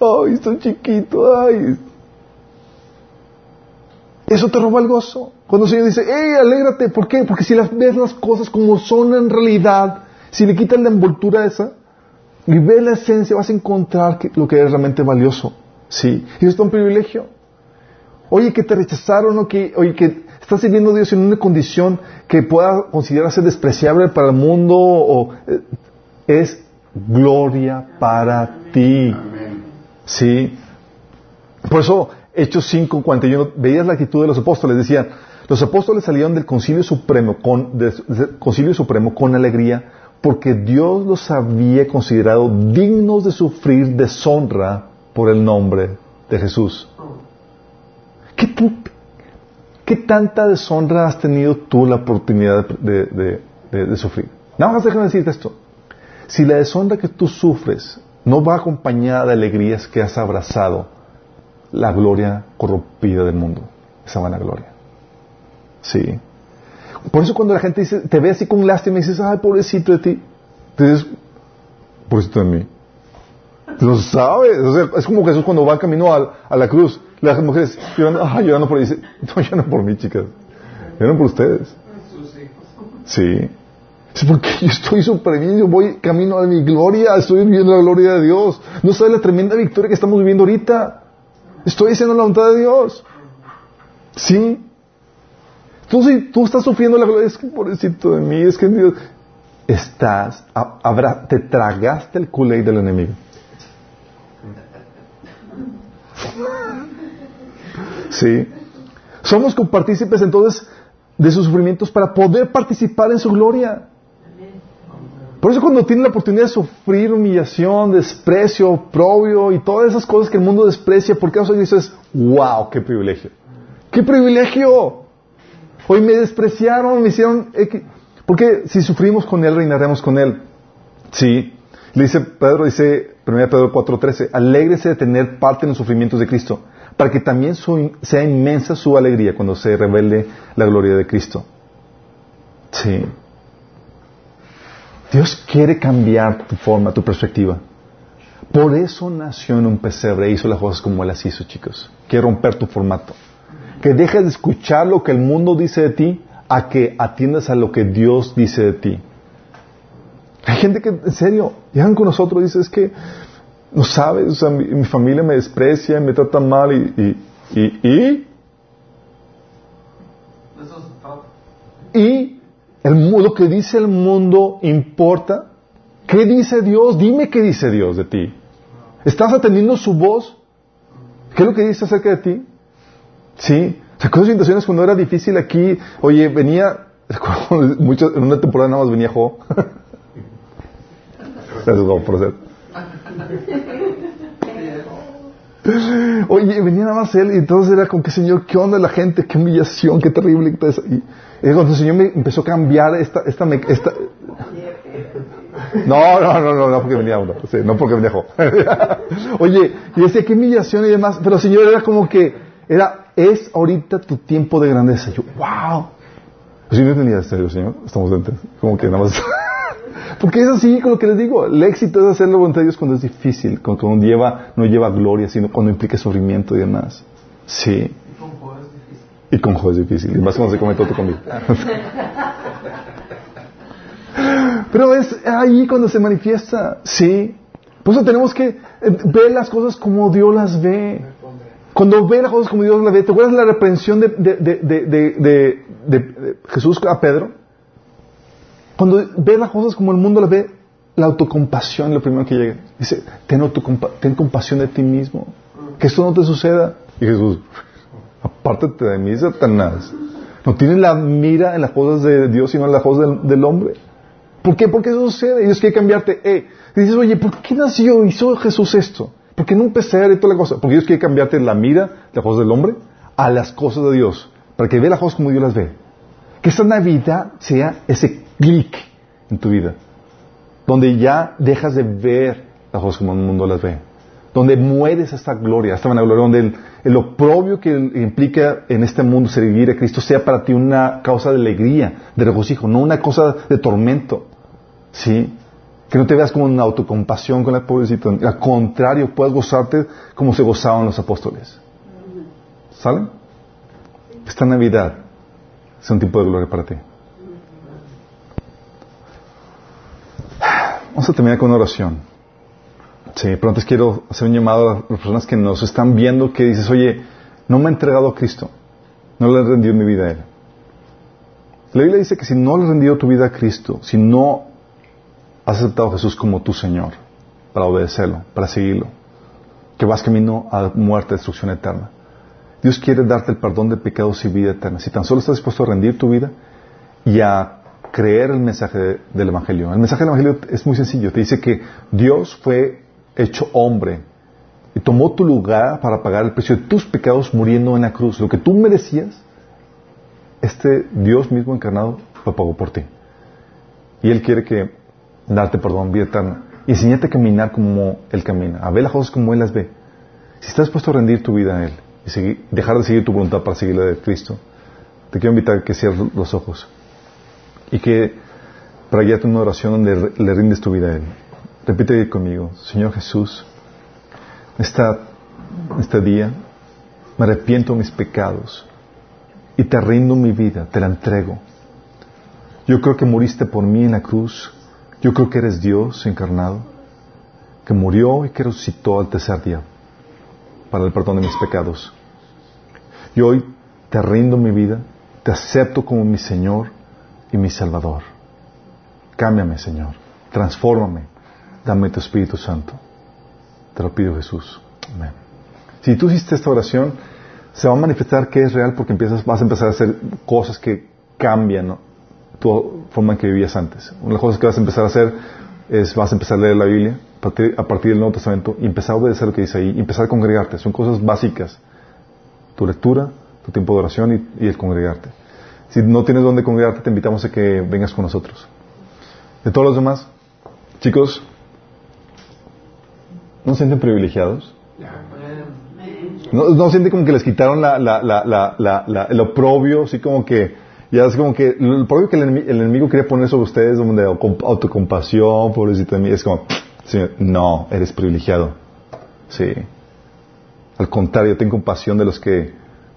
ay, estoy chiquito. Ay. Eso te roba el gozo. Cuando el Señor dice, hey, alégrate. ¿Por qué? Porque si ves las cosas como son en realidad, si le quitas la envoltura esa y ves la esencia, vas a encontrar lo que es realmente valioso. Sí. Y eso es un privilegio. Oye, que te rechazaron o que, oye, que estás sirviendo a Dios en una condición que pueda considerarse despreciable para el mundo o eh, es gloria para ti. Sí. Por eso, Hechos 5, 41, veías la actitud de los apóstoles, decían, los apóstoles salieron del concilio supremo con, del concilio supremo con alegría porque Dios los había considerado dignos de sufrir deshonra por el nombre de Jesús. ¿Qué, tanta deshonra has tenido tú la oportunidad de, sufrir? Nada más déjame decirte esto. Si la deshonra que tú sufres no va acompañada de alegrías que has abrazado, la gloria corrompida del mundo, esa vanagloria. Sí. Por eso cuando la gente dice, te ve así con lástima y dices, ay, pobrecito de ti, te dices, pobrecito de mí. Lo sabes. es como Jesús cuando va camino a, la cruz. Las mujeres llorando, por. Dice, no lloran por mí, chicas. Lloran por ustedes. Sí. Es porque yo estoy suprimido, voy camino a mi gloria, estoy viviendo la gloria de Dios. No sabes la tremenda victoria que estamos viviendo ahorita. Estoy haciendo la voluntad de Dios. Sí. Tú, si tú estás sufriendo la gloria, es que pobrecito de mí, es que Dios, estás, habrá, te tragaste el culé del enemigo. Sí. Somos compartícipes entonces de sus sufrimientos para poder participar en su gloria. Por eso cuando tienen la oportunidad de sufrir humillación, desprecio, oprobio y todas esas cosas que el mundo desprecia, ¿por qué hoy dices, wow, qué privilegio? ¡Qué privilegio! Hoy me despreciaron, me hicieron... Porque si sufrimos con Él, reinaremos con Él. Sí. Le dice Pedro, dice 1 Pedro 4:13, alégrese de tener parte en los sufrimientos de Cristo para que también sea inmensa su alegría cuando se revele la gloria de Cristo. Sí. Dios quiere cambiar tu forma, tu perspectiva. Por eso nació en un pesebre e hizo las cosas como Él las hizo, chicos. Quiere romper tu formato. Que dejes de escuchar lo que el mundo dice de ti a que atiendas a lo que Dios dice de ti. Hay gente que, en serio, llegan con nosotros y dicen, es que no sabes, o sea, mi, familia me desprecia, me trata mal y, y, y, y, y el, lo que dice el mundo importa. ¿Qué dice Dios? Dime qué dice Dios de ti. ¿Estás atendiendo su voz? ¿Qué es lo que dice acerca de ti? Sí. ¿Recuerdo situaciones cuando era difícil aquí? Oye, venía, en una temporada nada más venía Jo. Oye, venía nada más él y entonces era como que, Señor, ¿qué onda la gente? ¿Qué humillación? ¿Qué terrible? Y, cuando el Señor me empezó a cambiar esta... esta, esta no, no, no, no, no porque venía uno, no porque venía Oye, y decía, qué humillación y demás, pero Señor era como que, era, es ahorita tu tiempo de grandeza. yo, wow. Pues yo no tenía serio, Señor, estamos dentro, como que nada más... Porque es así con lo que les digo. El éxito es hacer la voluntad de Dios cuando es difícil, cuando no lleva, no lleva gloria, sino cuando implica sufrimiento y demás. Sí. Y con juegos es difícil. Y más cuando se conmigo. Pero es ahí cuando se manifiesta. Sí. Por eso tenemos que eh, ver las cosas como Dios las ve. Cuando ve las cosas como Dios las ve, ¿te acuerdas la reprensión de, de, de, de, Jesús a Pedro? Cuando ve las cosas como el mundo las ve, la autocompasión es lo primero que llega. Dice, ten, ten compasión de ti mismo. Que esto no te suceda. Y Jesús, apártate de mí, Satanás. No tienes la mira en las cosas de Dios, sino en las cosas del, hombre. ¿Por qué? Porque eso sucede. Dios quiere cambiarte. Eh. Y dices, oye, ¿por qué nació, hizo Jesús esto? ¿Por qué no un pesebre y toda la cosa? Porque Dios quiere cambiarte la mira de las cosas del hombre a las cosas de Dios. Para que vea las cosas como Dios las ve. Que esta Navidad sea ese clic en tu vida. Donde ya dejas de ver las cosas como el mundo las ve. Donde mueres a esta gloria, a esta vanagloria. Donde el, oprobio que implica en este mundo servir a Cristo sea para ti una causa de alegría, de regocijo, no una cosa de tormento. ¿Sí? Que no te veas como una autocompasión con la pobrecita. Al contrario, puedas gozarte como se gozaban los apóstoles. ¿Sale? Esta Navidad es un tiempo de gloria para ti. Vamos a terminar con una oración. Sí, pero antes quiero hacer un llamado a las personas que nos están viendo que dices, oye, no me he entregado a Cristo. No le he rendido mi vida a Él. La Biblia dice que si no le has rendido tu vida a Cristo, si no has aceptado a Jesús como tu Señor, para obedecerlo, para seguirlo, que vas camino a muerte, destrucción eterna. Dios quiere darte el perdón de pecados y vida eterna. Si tan solo estás dispuesto a rendir tu vida y a creer el mensaje del Evangelio. El mensaje del Evangelio es muy sencillo. Te dice que Dios fue hecho hombre y tomó tu lugar para pagar el precio de tus pecados muriendo en la cruz. Lo que tú merecías, este Dios mismo encarnado lo pagó por ti. Y Él quiere que darte perdón, vida eterna. Y enseñarte a caminar como Él camina, a ver las cosas como Él las ve. Si estás dispuesto a rendir tu vida a Él y dejar de seguir tu voluntad para seguir la de Cristo, te quiero invitar a que cierres los ojos y que para guiarte una oración donde le rindes tu vida a Él. Repite conmigo, Señor Jesús, esta, este día me arrepiento de mis pecados y te rindo mi vida, te la entrego. Yo creo que moriste por mí en la cruz yo creo que eres Dios encarnado, que murió y que resucitó al tercer día para el perdón de mis pecados. Y hoy te rindo mi vida, te acepto como mi Señor y mi Salvador. Cámbiame, Señor. Transfórmame. Dame tu Espíritu Santo. Te lo pido, Jesús. Amén. Si tú hiciste esta oración, se va a manifestar que es real porque empiezas, vas a empezar a hacer cosas que cambian tu forma en que vivías antes. Una de las cosas que vas a empezar a hacer es vas a empezar a leer la Biblia a partir, del Nuevo Testamento y empezar a obedecer lo que dice ahí, empezar a congregarte. Son cosas básicas. Tu lectura, tu tiempo de oración y, el congregarte. Si no tienes dónde congregarte, te invitamos a que vengas con nosotros. De todos los demás, chicos, ¿no se sienten privilegiados? ¿No, no sienten como que les quitaron la, la, la, el oprobio, así como que ya es como que el problema que el enemigo, quería poner sobre ustedes, donde autocompasión, pobrecito de mí, es como, no, eres privilegiado. Sí. Al contrario, tengo compasión de los que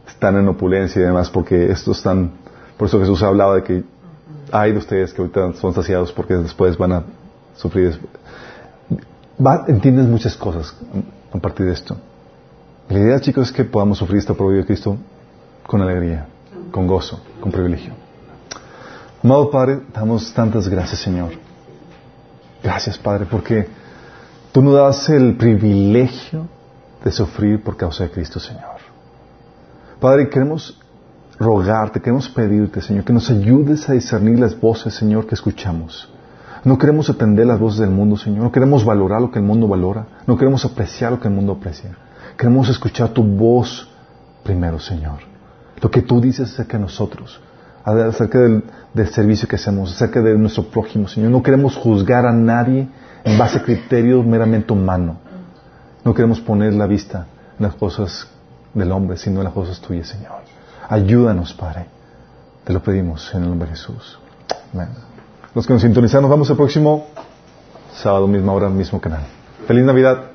están en opulencia y demás, porque estos están, por eso Jesús hablaba de que hay de ustedes que ahorita son saciados porque después van a sufrir. entiendes muchas cosas a partir de esto. La idea, chicos, es que podamos sufrir esta prueba de Cristo con alegría con gozo, con privilegio. Amado Padre, damos tantas gracias, Señor. Gracias, Padre, porque tú nos das el privilegio de sufrir por causa de Cristo, Señor. Padre, queremos rogarte, queremos pedirte, Señor, que nos ayudes a discernir las voces, Señor, que escuchamos. No queremos atender las voces del mundo, Señor. No queremos valorar lo que el mundo valora. No queremos apreciar lo que el mundo aprecia. Queremos escuchar tu voz primero, Señor lo que tú dices acerca de nosotros, acerca del, servicio que hacemos, acerca de nuestro prójimo, Señor. No queremos juzgar a nadie en base a criterios meramente humanos. No queremos poner la vista en las cosas del hombre, sino en las cosas tuyas, Señor. Ayúdanos, Padre. Te lo pedimos en el nombre de Jesús. Amén. Los que nos sintonizan, nos vemos el próximo sábado, misma hora, mismo canal. Feliz Navidad.